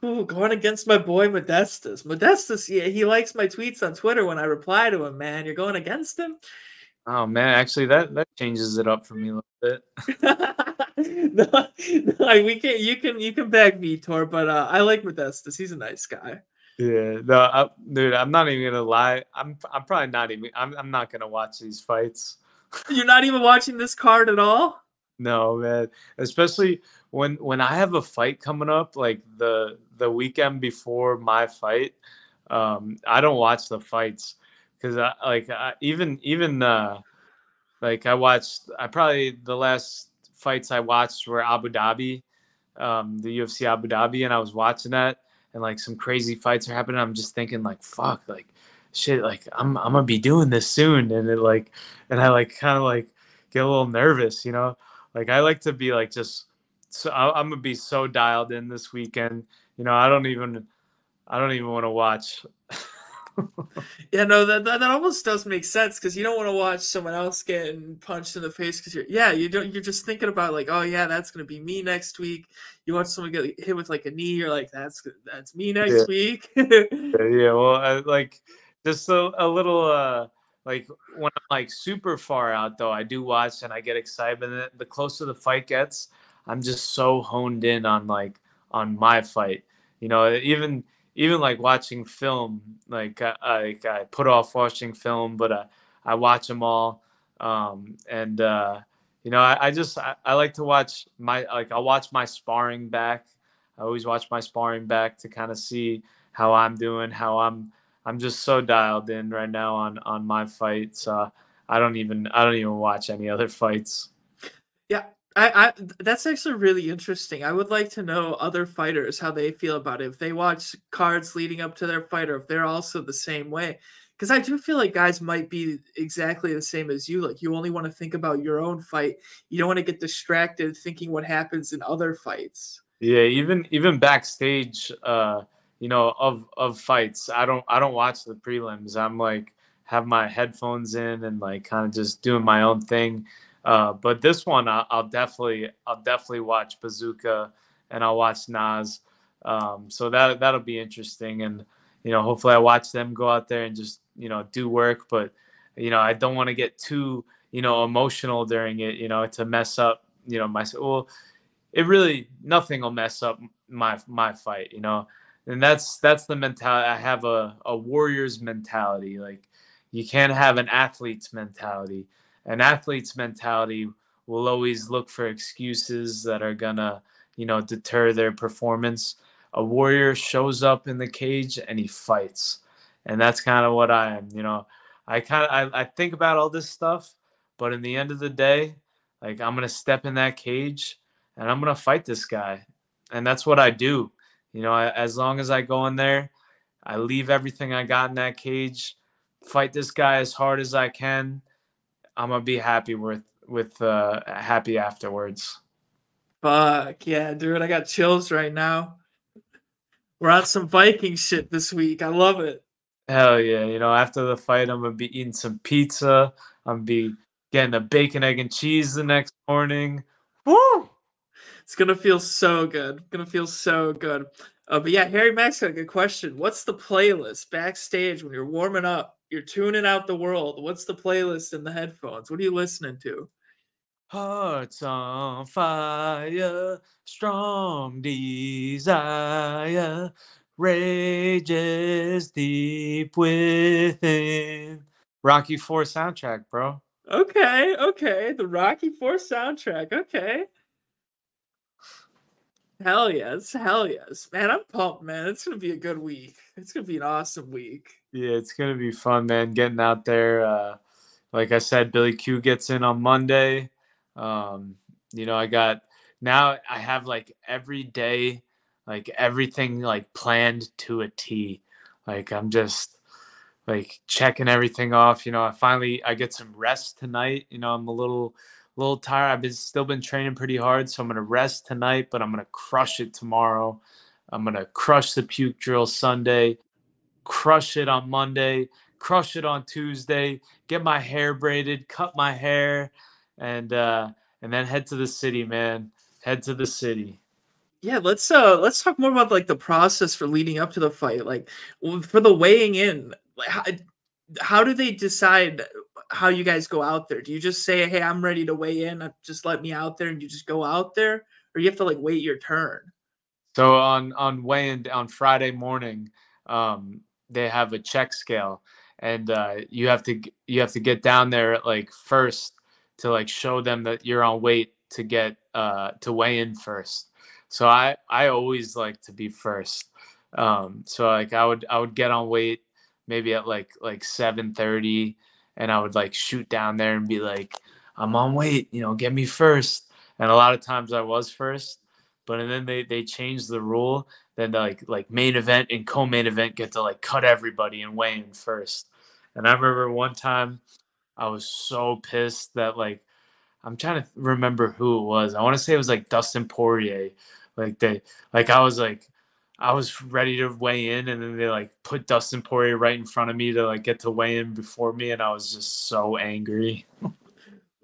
Ooh, going against my boy Modestas. Modestas, yeah, he likes my tweets on Twitter when I reply to him. Man, you're going against him. Oh man, actually that that changes it up for me a little bit. no, no, we can you can you can back Vitor, but uh, I like Modestas. He's a nice guy. Yeah, no, I, dude, I'm not even gonna lie. I'm I'm probably not even. I'm I'm not gonna watch these fights. You're not even watching this card at all. No, man. Especially when when I have a fight coming up, like the the weekend before my fight, um, I don't watch the fights because I like I, even even uh, like I watched. I probably the last fights I watched were Abu Dhabi, um, the UFC Abu Dhabi, and I was watching that, and like some crazy fights are happening. I'm just thinking like, fuck, like shit, like I'm I'm gonna be doing this soon, and it like, and I like kind of like get a little nervous, you know. Like I like to be like just so I, I'm gonna be so dialed in this weekend. You know, I don't even I don't even want to watch. Yeah, no, that that, that almost does make sense because you don't want to watch someone else getting punched in the face because you're yeah you don't you're just thinking about like oh yeah that's gonna be me next week. You watch someone get hit with like a knee, you're like that's that's me next Yeah. week. yeah, well, I, like just a, a little uh like when I'm like super far out though, I do watch and I get excited. And the closer the fight gets, I'm just so honed in on like on my fight. You know, even even like watching film, like I, I, I put off watching film, but uh, I watch them all. Um, and uh, you know, I, I just I, I like to watch my like I'll watch my sparring back. I always watch my sparring back to kind of see how I'm doing, how I'm I'm just so dialed in right now on on my fights. Uh, I don't even I don't even watch any other fights. Yeah, I, I that's actually really interesting. I would like to know other fighters how they feel about it. If they watch cards leading up to their fight, or if they're also the same way. Because I do feel like guys might be exactly the same as you. Like you only want to think about your own fight. You don't want to get distracted thinking what happens in other fights. Yeah, even even backstage, uh, you know, of of fights, I don't I don't watch the prelims. I'm like have my headphones in and like kind of just doing my own thing. Uh, but this one, I'll, I'll, definitely, I'll definitely watch Bazooka, and I'll watch Nas. Um, so that that'll be interesting, and you know, hopefully, I watch them go out there and just you know do work. But you know, I don't want to get too you know emotional during it, you know, to mess up you know my well. It really nothing will mess up my my fight, you know, and that's that's the mentality. I have a a warrior's mentality. Like you can't have an athlete's mentality an athlete's mentality will always look for excuses that are gonna, you know, deter their performance. A warrior shows up in the cage and he fights, and that's kind of what I am. You know, I kind of I, I think about all this stuff, but in the end of the day, like I'm gonna step in that cage and I'm gonna fight this guy, and that's what I do. You know, as long as I go in there, I leave everything I got in that cage, fight this guy as hard as I can I'm gonna be happy with with uh happy afterwards. Fuck yeah, dude! I got chills right now. We're on some Viking shit this week. I love it. Hell yeah! You know, after the fight, I'm gonna be eating some pizza. I'm gonna be getting a bacon, egg, and cheese the next morning. Woo! It's gonna feel so good. Gonna feel so good. Uh, but yeah, Harry Max got a good question. What's the playlist backstage when you're warming up? You're tuning out the world. What's the playlist in the headphones? What are you listening to? Hearts on fire, strong desire, rages deep within. Rocky Four soundtrack, bro. Okay, okay. The Rocky Four soundtrack. Okay. Hell yes, hell yes, man! I'm pumped, man. It's gonna be a good week. It's gonna be an awesome week. Yeah, it's gonna be fun, man. Getting out there. Uh, like I said, Billy Q gets in on Monday. Um, you know, I got now. I have like every day, like everything like planned to a T. Like I'm just like checking everything off. You know, I finally I get some rest tonight. You know, I'm a little a little tired. I've been still been training pretty hard, so I'm gonna rest tonight, but I'm gonna crush it tomorrow. I'm gonna crush the puke drill Sunday, crush it on Monday, crush it on Tuesday, get my hair braided, cut my hair, and uh, and then head to the city, man. Head to the city. Yeah, let's uh let's talk more about like the process for leading up to the fight. Like for the weighing in, how, how do they decide how you guys go out there? Do you just say, "Hey, I'm ready to weigh in. Uh, just let me out there," and you just go out there, or you have to like wait your turn? So on on weighing on Friday morning, um, they have a check scale, and uh, you have to you have to get down there at like first to like show them that you're on weight to get uh, to weigh in first. So I I always like to be first. Um, so like I would I would get on weight maybe at like like 7:30 and I would like shoot down there and be like, uh, I'm on weight, you know, get me first. And a lot of times I was first, but and then they they changed the rule. Then like like main event and co-main event get to like cut everybody and weigh in first. And I remember one time I was so pissed that like I'm trying to remember who it was. I want to say it was like Dustin Poirier. Like they like I was like I was ready to weigh in, and then they like put Dustin Poirier right in front of me to like get to weigh in before me, and I was just so angry.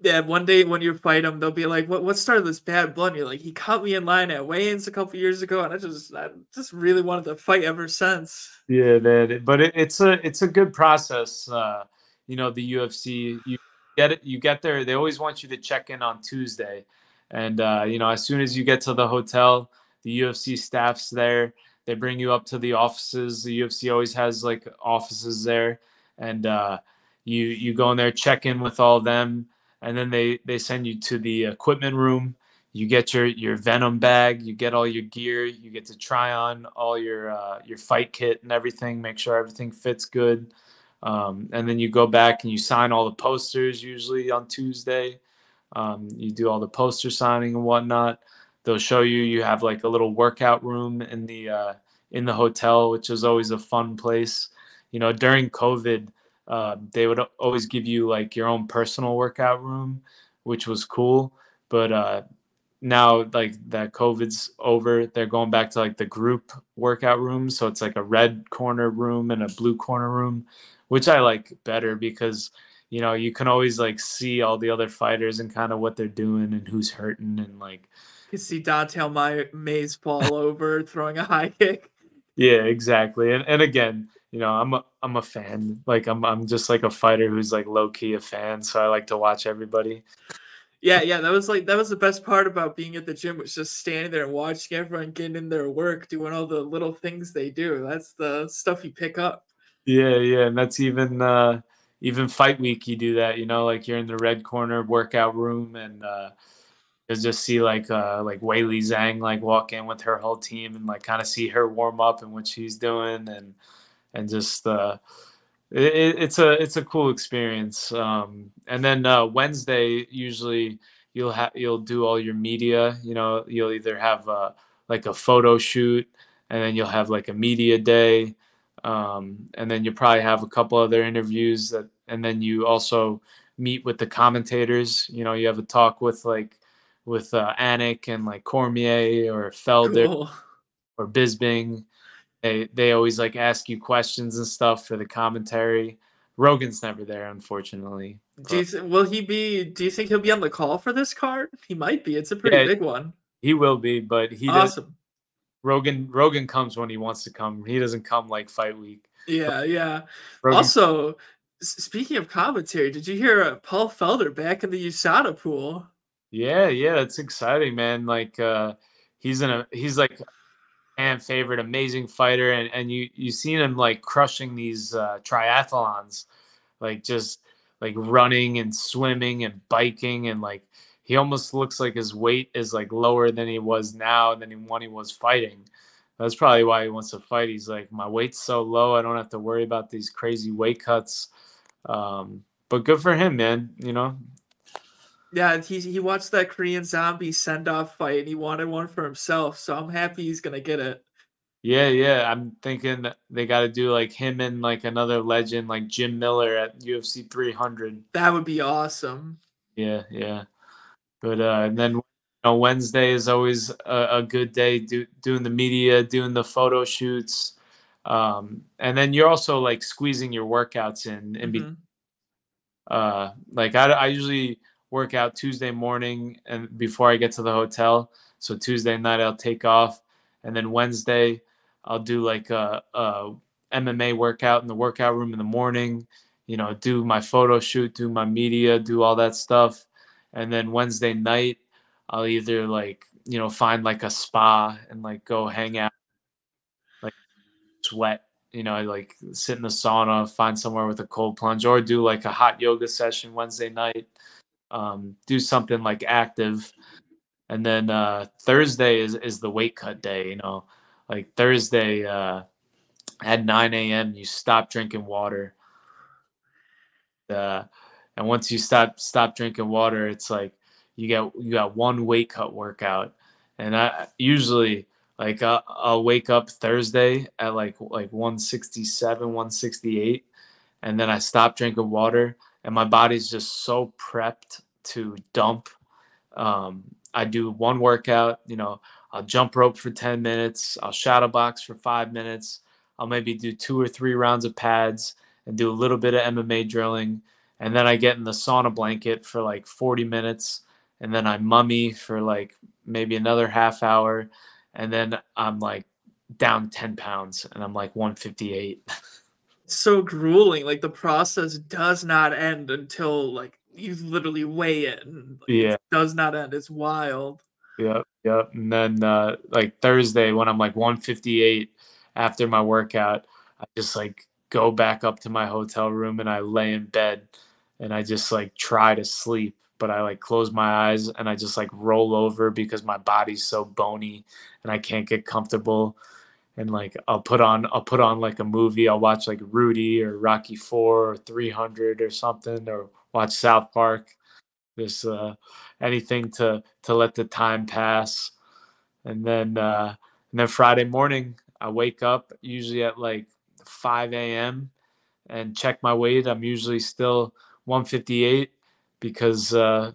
yeah, one day when you fight him, they'll be like, "What? What started this bad blood?" And you're like, "He caught me in line at weigh-ins a couple years ago, and I just, I just really wanted to fight ever since." Yeah, man. But it, it's a, it's a good process. Uh, you know, the UFC, you get it, you get there. They always want you to check in on Tuesday, and uh, you know, as soon as you get to the hotel the UFC staff's there. They bring you up to the offices. The UFC always has like offices there, and uh, you you go in there, check in with all of them, and then they they send you to the equipment room. You get your your Venom bag. You get all your gear. You get to try on all your uh, your fight kit and everything. Make sure everything fits good. Um, and then you go back and you sign all the posters usually on Tuesday. Um, you do all the poster signing and whatnot. They'll show you. You have like a little workout room in the uh, in the hotel, which is always a fun place. You know, during COVID, uh, they would always give you like your own personal workout room, which was cool. But uh, now, like that COVID's over, they're going back to like the group workout room. So it's like a red corner room and a blue corner room, which I like better because you know you can always like see all the other fighters and kind of what they're doing and who's hurting and like You see Don'Tale Mayes fall over throwing a high kick. Yeah, exactly. And and again, you know, I'm a I'm a fan. Like I'm I'm just like a fighter who's like low key a fan, so I like to watch everybody. Yeah, yeah, that was like that was the best part about being at the gym was just standing there and watching everyone getting in their work, doing all the little things they do. That's the stuff you pick up. Yeah, yeah, and that's even uh even fight week you do that, you know, like you're in the red corner workout room and uh just see like uh like Weili Zhang like walk in with her whole team and like kind of see her warm up and what she's doing and and just uh it, it's a it's a cool experience. Um, and then uh, Wednesday usually you'll have you'll do all your media. You know, you'll either have a, like a photo shoot, and then you'll have like a media day, um, and then you probably have a couple other interviews that, and then you also meet with the commentators. You know, you have a talk with like with uh, Anik and like Cormier or Felder Cool. or Bisping they they always like ask you questions and stuff for the commentary. Rogan's never there, unfortunately. Do you th- will he be? Do you think he'll be on the call for this card? He might be. It's a pretty Yeah, big one. He will be, but he does. awesome. Rogan Rogan comes when he wants to come. He doesn't come like fight week. Yeah, yeah. Rogan, Also, speaking of commentary, did you hear uh, Paul Felder back in the USADA pool? Yeah, yeah, it's exciting, man. Like uh, he's in a he's like fan favorite, amazing fighter, and and you you seen him like crushing these uh, triathlons, like just like running and swimming and biking and like he almost looks like his weight is like lower than he was now than he, when he was fighting. That's probably why he wants to fight. He's like, my weight's so low, I don't have to worry about these crazy weight cuts. Um, but good for him, man. You know, Yeah, he he watched that Korean zombie send off fight and he wanted one for himself. So I'm happy he's gonna get it. Yeah, yeah. I'm thinking they got to do like him and like another legend like Jim Miller at UFC 300. That would be awesome. Yeah, yeah. But uh, and then you know, Wednesday is always a, a good day do, doing the media, doing the photo shoots. Um, and then you're also like squeezing your workouts in in between Mhm. uh like I, I usually work out tuesday morning and before i get to the hotel. So tuesday night i'll take off. And then wednesday i'll do like a, a mma workout in the workout room in the morning you know do my photo shoot do my media do all that stuff. And then wednesday night i'll either like you know find like a spa and like go hang out like sweat you know, I like sit in the sauna, find somewhere with a cold plunge, or do like a hot yoga session Wednesday night. Um, do something like active, and then uh, Thursday is is the weight cut day. You know, like Thursday uh, at 9 a.m. you stop drinking water. Uh, and once you stop stop drinking water, it's like you get you got one weight cut workout, and I usually like uh, I'll wake up Thursday at like like 167, 168, and then I stop drinking water, and my body's just so prepped to dump. Um, I do one workout, you know, I'll jump rope for 10 minutes, I'll shadow box for five minutes, I'll maybe do two or three rounds of pads and do a little bit of MMA drilling, and then I get in the sauna blanket for like 40 minutes, and then I mummy for like maybe another half hour and then I'm like down 10 pounds and I'm like 158. So grueling. Like the process does not end until like you literally weigh in. Like, Yeah. It does not end. It's wild. yep, yep. And then uh like Thursday when I'm like 158 after my workout, I just like go back up to my hotel room and I lay in bed and I just like try to sleep, but I like close my eyes and I just like roll over because my body's so bony and I can't get comfortable. And like I'll put on I'll put on like a movie. I'll watch like Rudy or Rocky Four or 300 or something or watch South Park. just uh, anything to to let the time pass. And then uh, and then Friday morning, I wake up usually at like 5 a.m. and check my weight. I'm usually still 158 because uh,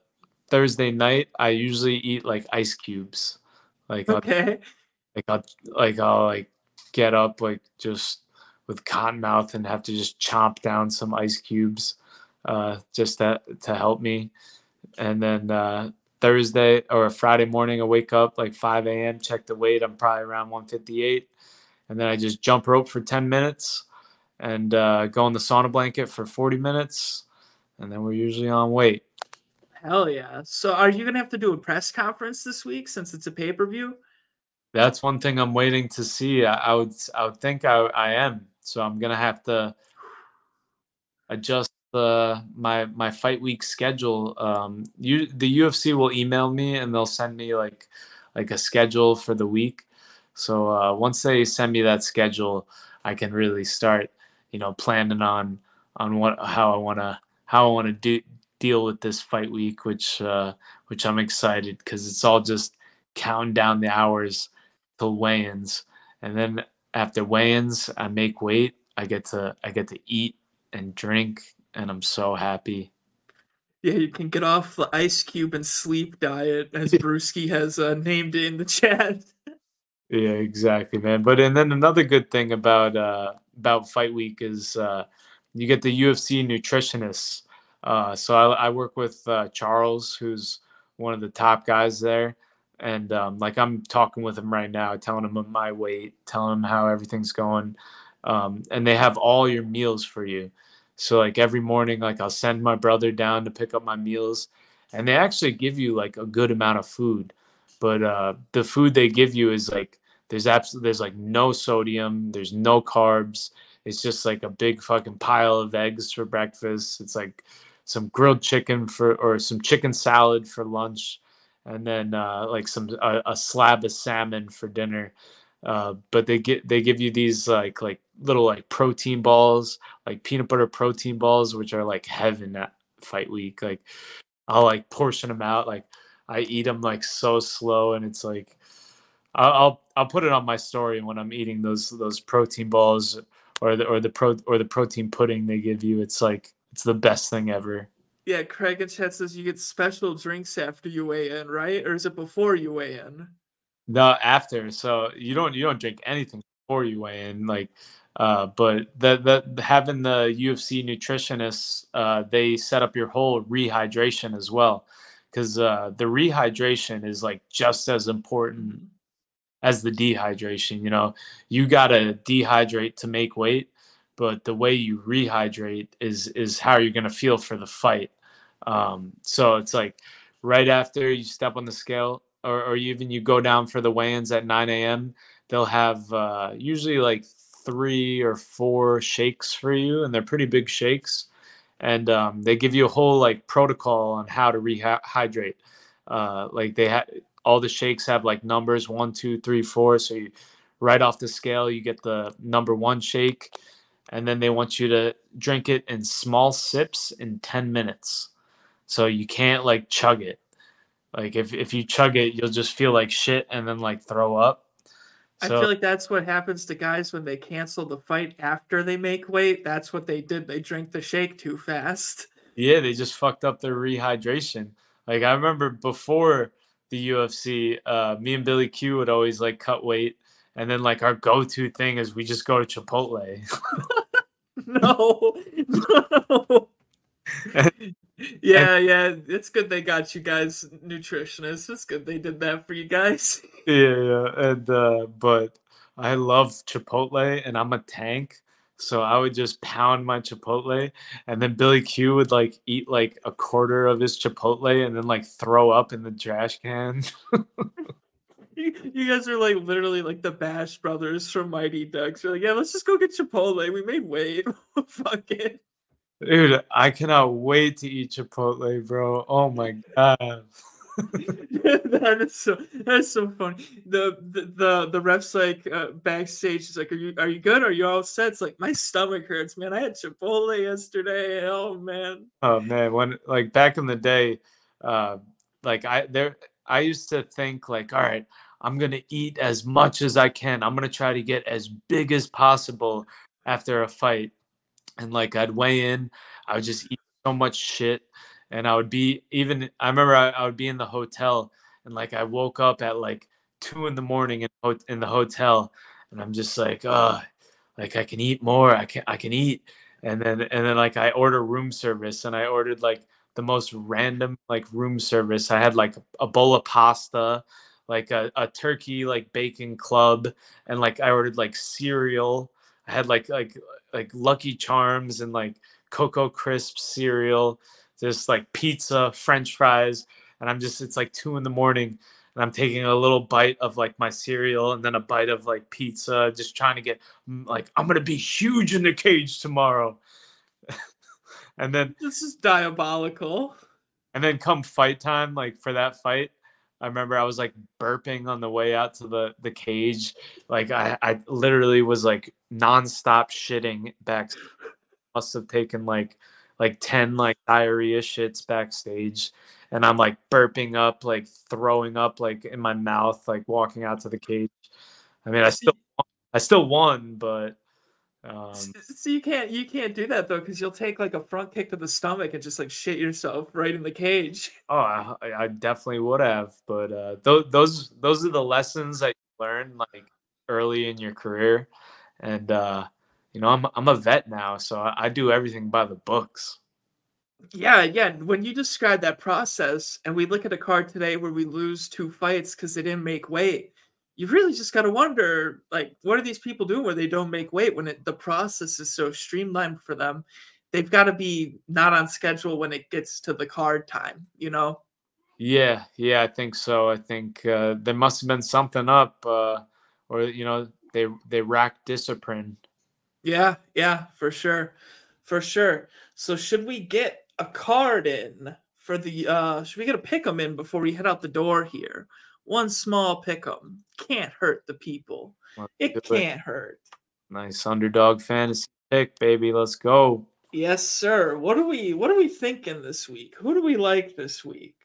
Thursday night I usually eat like ice cubes. Like I'll, Okay. Like I'll like I'll like get up like just with cotton mouth and have to just chomp down some ice cubes uh, just that to help me. And then uh, Thursday or Friday morning, I wake up like 5 a.m., check the weight. I'm probably around 158. And then I just jump rope for 10 minutes and uh, go in the sauna blanket for 40 minutes. And then we're usually on weight. Hell yeah. So are you gonna have to do a press conference this week since it's a pay per view? That's one thing I'm waiting to see. I, I would I would think I, I am. So I'm gonna have to adjust the my my fight week schedule. Um, you the UFC will email me and they'll send me like like a schedule for the week. So uh, once they send me that schedule, I can really start, you know, planning on on what how I want to how I want to do deal with this fight week, which uh, which I'm excited because it's all just counting down the hours till weigh-ins, and then after weigh-ins, I make weight. I get to I get to eat and drink, and I'm so happy. Yeah, you can get off the ice cube and sleep diet, as Brewski has uh, named it in the chat. Yeah, exactly, man. But and then another good thing about uh about fight week is uh you get the UFC nutritionists. Uh so I, I work with uh Charles, who's one of the top guys there. And um like I'm talking with him right now, telling him my weight, telling him how everything's going. Um and they have all your meals for you. So like every morning, like I'll send my brother down to pick up my meals and they actually give you like a good amount of food but uh, the food they give you is like there's absolutely there's like no sodium there's no carbs it's just like a big fucking pile of eggs for breakfast it's like some grilled chicken for or some chicken salad for lunch and then uh, like some a, a slab of salmon for dinner uh, but they get they give you these like like little like protein balls like peanut butter protein balls which are like heaven at fight week like i'll like portion them out like I eat them like so slow, and it's like I'll I'll, I'll put it on my story when I'm eating those those protein balls or the or the pro or the protein pudding they give you. It's like it's the best thing ever. Yeah, Craig and chat says you get special drinks after you weigh in, right? Or is it before you weigh in? No, after so you don't you don't drink anything before you weigh in, like. Uh, but that that having the UFC nutritionists, uh, they set up your whole rehydration as well because uh, the rehydration is like just as important as the dehydration. You know, you gotta dehydrate to make weight, but the way you rehydrate is is how you're gonna feel for the fight. Um, so it's like right after you step on the scale, or, or even you go down for the weigh-ins at 9 a.m. They'll have uh, usually like three or four shakes for you, and they're pretty big shakes and um, they give you a whole like protocol on how to rehydrate. Uh, like they have all the shakes have like numbers one, two, three, four. So you right off the scale, you get the number one shake, and then they want you to drink it in small sips in ten minutes. So you can't like chug it. Like if if you chug it, you'll just feel like shit and then like throw up. I feel like that's what happens to guys when they cancel the fight after they make weight. That's what they did. They drank the shake too fast. Yeah, they just fucked up their rehydration. Like I remember before the UFC, uh, me and Billy Q would always like cut weight, and then like our go-to thing is we just go to Chipotle. No, no. Yeah, yeah. It's good they got you guys nutritionists. It's good they did that for you guys. yeah, yeah, and uh, but I love Chipotle, and I'm a tank, so I would just pound my Chipotle, and then Billy Q would like eat like a quarter of his Chipotle, and then like throw up in the trash can. You, you guys are like literally like the Bash brothers from Mighty Ducks. You're like, yeah, let's just go get Chipotle. We made weight. Fuck it. Dude, I cannot wait to eat Chipotle, bro. Oh my god. that is so that's so funny. The the the, the ref's like uh, backstage is like, Are you are you good? Are you all set? It's like my stomach hurts, man. I had Chipotle yesterday. Oh man. Oh man, when like back in the day, uh, like I there I used to think like, all right, I'm gonna eat as much as I can. I'm gonna try to get as big as possible after a fight. And like I'd weigh in, I would just mm-hmm. eat so much shit. And I would be even I remember I, I would be in the hotel and like I woke up at like two in the morning in, in the hotel and I'm just like, oh, like I can eat more. I can I can eat. And then and then like I order room service and I ordered like the most random like room service. I had like a bowl of pasta, like a, a turkey like bacon club, and like I ordered like cereal. I had like like like Lucky Charms and like Cocoa Crisp cereal, just like pizza, French fries, and I'm just it's like two in the morning and I'm taking a little bite of like my cereal and then a bite of like pizza, just trying to get mm, like I'm gonna be huge in the cage tomorrow. and then This is diabolical. and then come fight time, like for that fight, I remember I was like burping on the way out to the the cage. Like I I literally was like nonstop shitting back. Must have taken like like 10 like diarrhea shits backstage and I'm like burping up, like throwing up like in my mouth, like walking out to the cage. I mean, I still I still won, but um so you can't you can't do that though because you'll take like a front kick to the stomach and just like shit yourself right in the cage. Oh, I, I definitely would have, but uh, those those those are the lessons that you learn like early in your career, and uh, you know I'm I'm a vet now, so I, I do everything by the books. Yeah, yeah. When you describe that process, and we look at a card today where we lose two fights because they didn't make weight, you really just got to wonder, like, what are these people doing where they don't make weight when it, the process is so streamlined for them? They've got to be not on schedule when it gets to the card time, you know? Yeah, yeah, I think so. I think uh, there must have been something up, uh, or you know they they rack discipline. Yeah, yeah, for sure. For sure. So should we get a card in for the uh should we get a pick 'em in before we head out the door here? One small pick 'em. Can't hurt the people. Let's It can't hurt. Nice underdog fantasy pick, baby. Let's go. Yes, sir. What are we what are we thinking this week? Who do we like this week?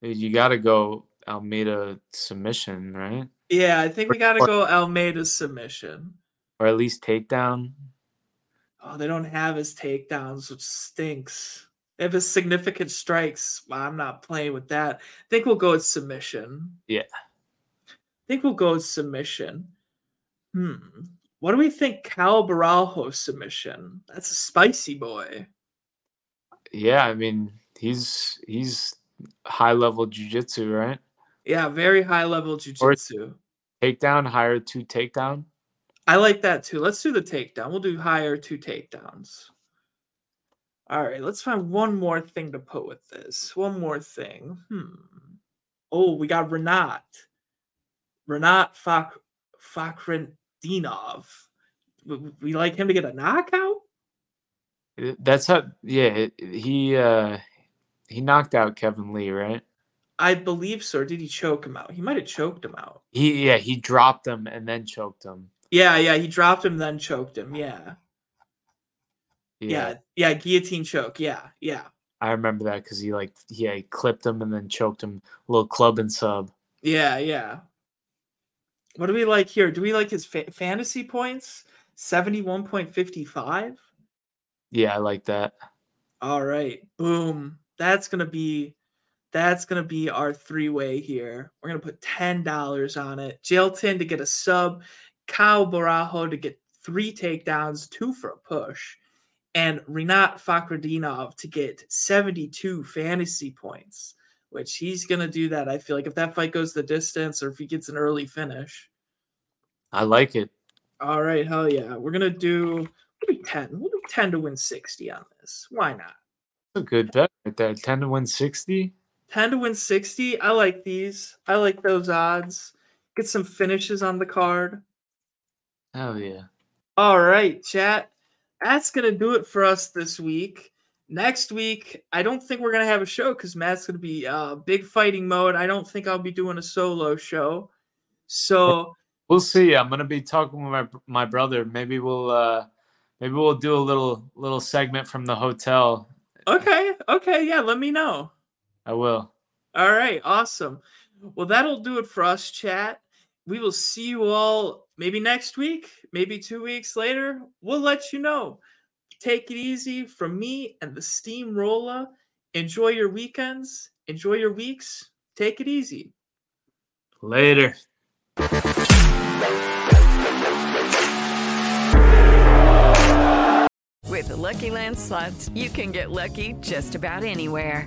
You got to go Almeida submission, right? Yeah, I think we gotta go Almeida's submission. Or at least takedown. Oh, they don't have his takedowns, which stinks. They it's significant strikes. Well, I'm not playing with that. I think we'll go with submission. Yeah. I think we'll go with submission. Hmm. What do we think Caio Borralho submission? That's a spicy boy. Yeah, I mean he's he's high level jujitsu, right? Yeah, very high level jujitsu. Takedown, higher two takedown. I like that too. Let's do the takedown. We'll do higher two takedowns. All right, let's find one more thing to put with this. One more thing. Hmm. Oh, we got Renat. Renat Fak Fakhretdinov. We, we like him to get a knockout? Uh, That's how. Yeah, he uh he knocked out Kevin Lee, right? I believe so. Did he choke him out? He might have choked him out. He yeah he dropped him and then choked him. Yeah, yeah. He dropped him, then choked him. Yeah. Yeah. Yeah. Guillotine choke. Yeah. Yeah. I remember that because he like yeah he clipped him and then choked him. little club and sub. Yeah, yeah. What do we like here? Do we like his fa- fantasy points? 71.55? Yeah, I like that. All right. Boom. That's going to be that's going to be our three-way here. We're going to put $10 on it. Jailton to get a sub, Caio Borralho to get 3 takedowns, 2 for a push, and Renat Fakhretdinov to get 72 fantasy points. Which he's gonna do that. I feel like if that fight goes the distance or if he gets an early finish. I like it. All right, hell yeah. We're gonna do we'll do 10. We'll do 10 to win 60 on this. Why not? That's a good bet right there. Ten to win sixty. 10 to win 60. I like these. I like those odds. Get some finishes on the card. Hell yeah. All right, chat. That's going to do it for us this week. Next week, I don't think we're going to have a show because Matt's going to be uh, big fighting mode. I don't think I'll be doing a solo show. So, We'll see. I'm gonna be talking with my my brother. Maybe we'll uh maybe we'll do a little little segment from the hotel. okay. Okay. Yeah. Let me know. I will. All right, awesome. Well, that'll do it for us, chat. We will see you all maybe next week, maybe two weeks later. We'll let you know. Take it easy from me and the Steamrolla. Enjoy your weekends, enjoy your weeks. Take it easy. Later. With the Lucky Land slots, you can get lucky just about anywhere.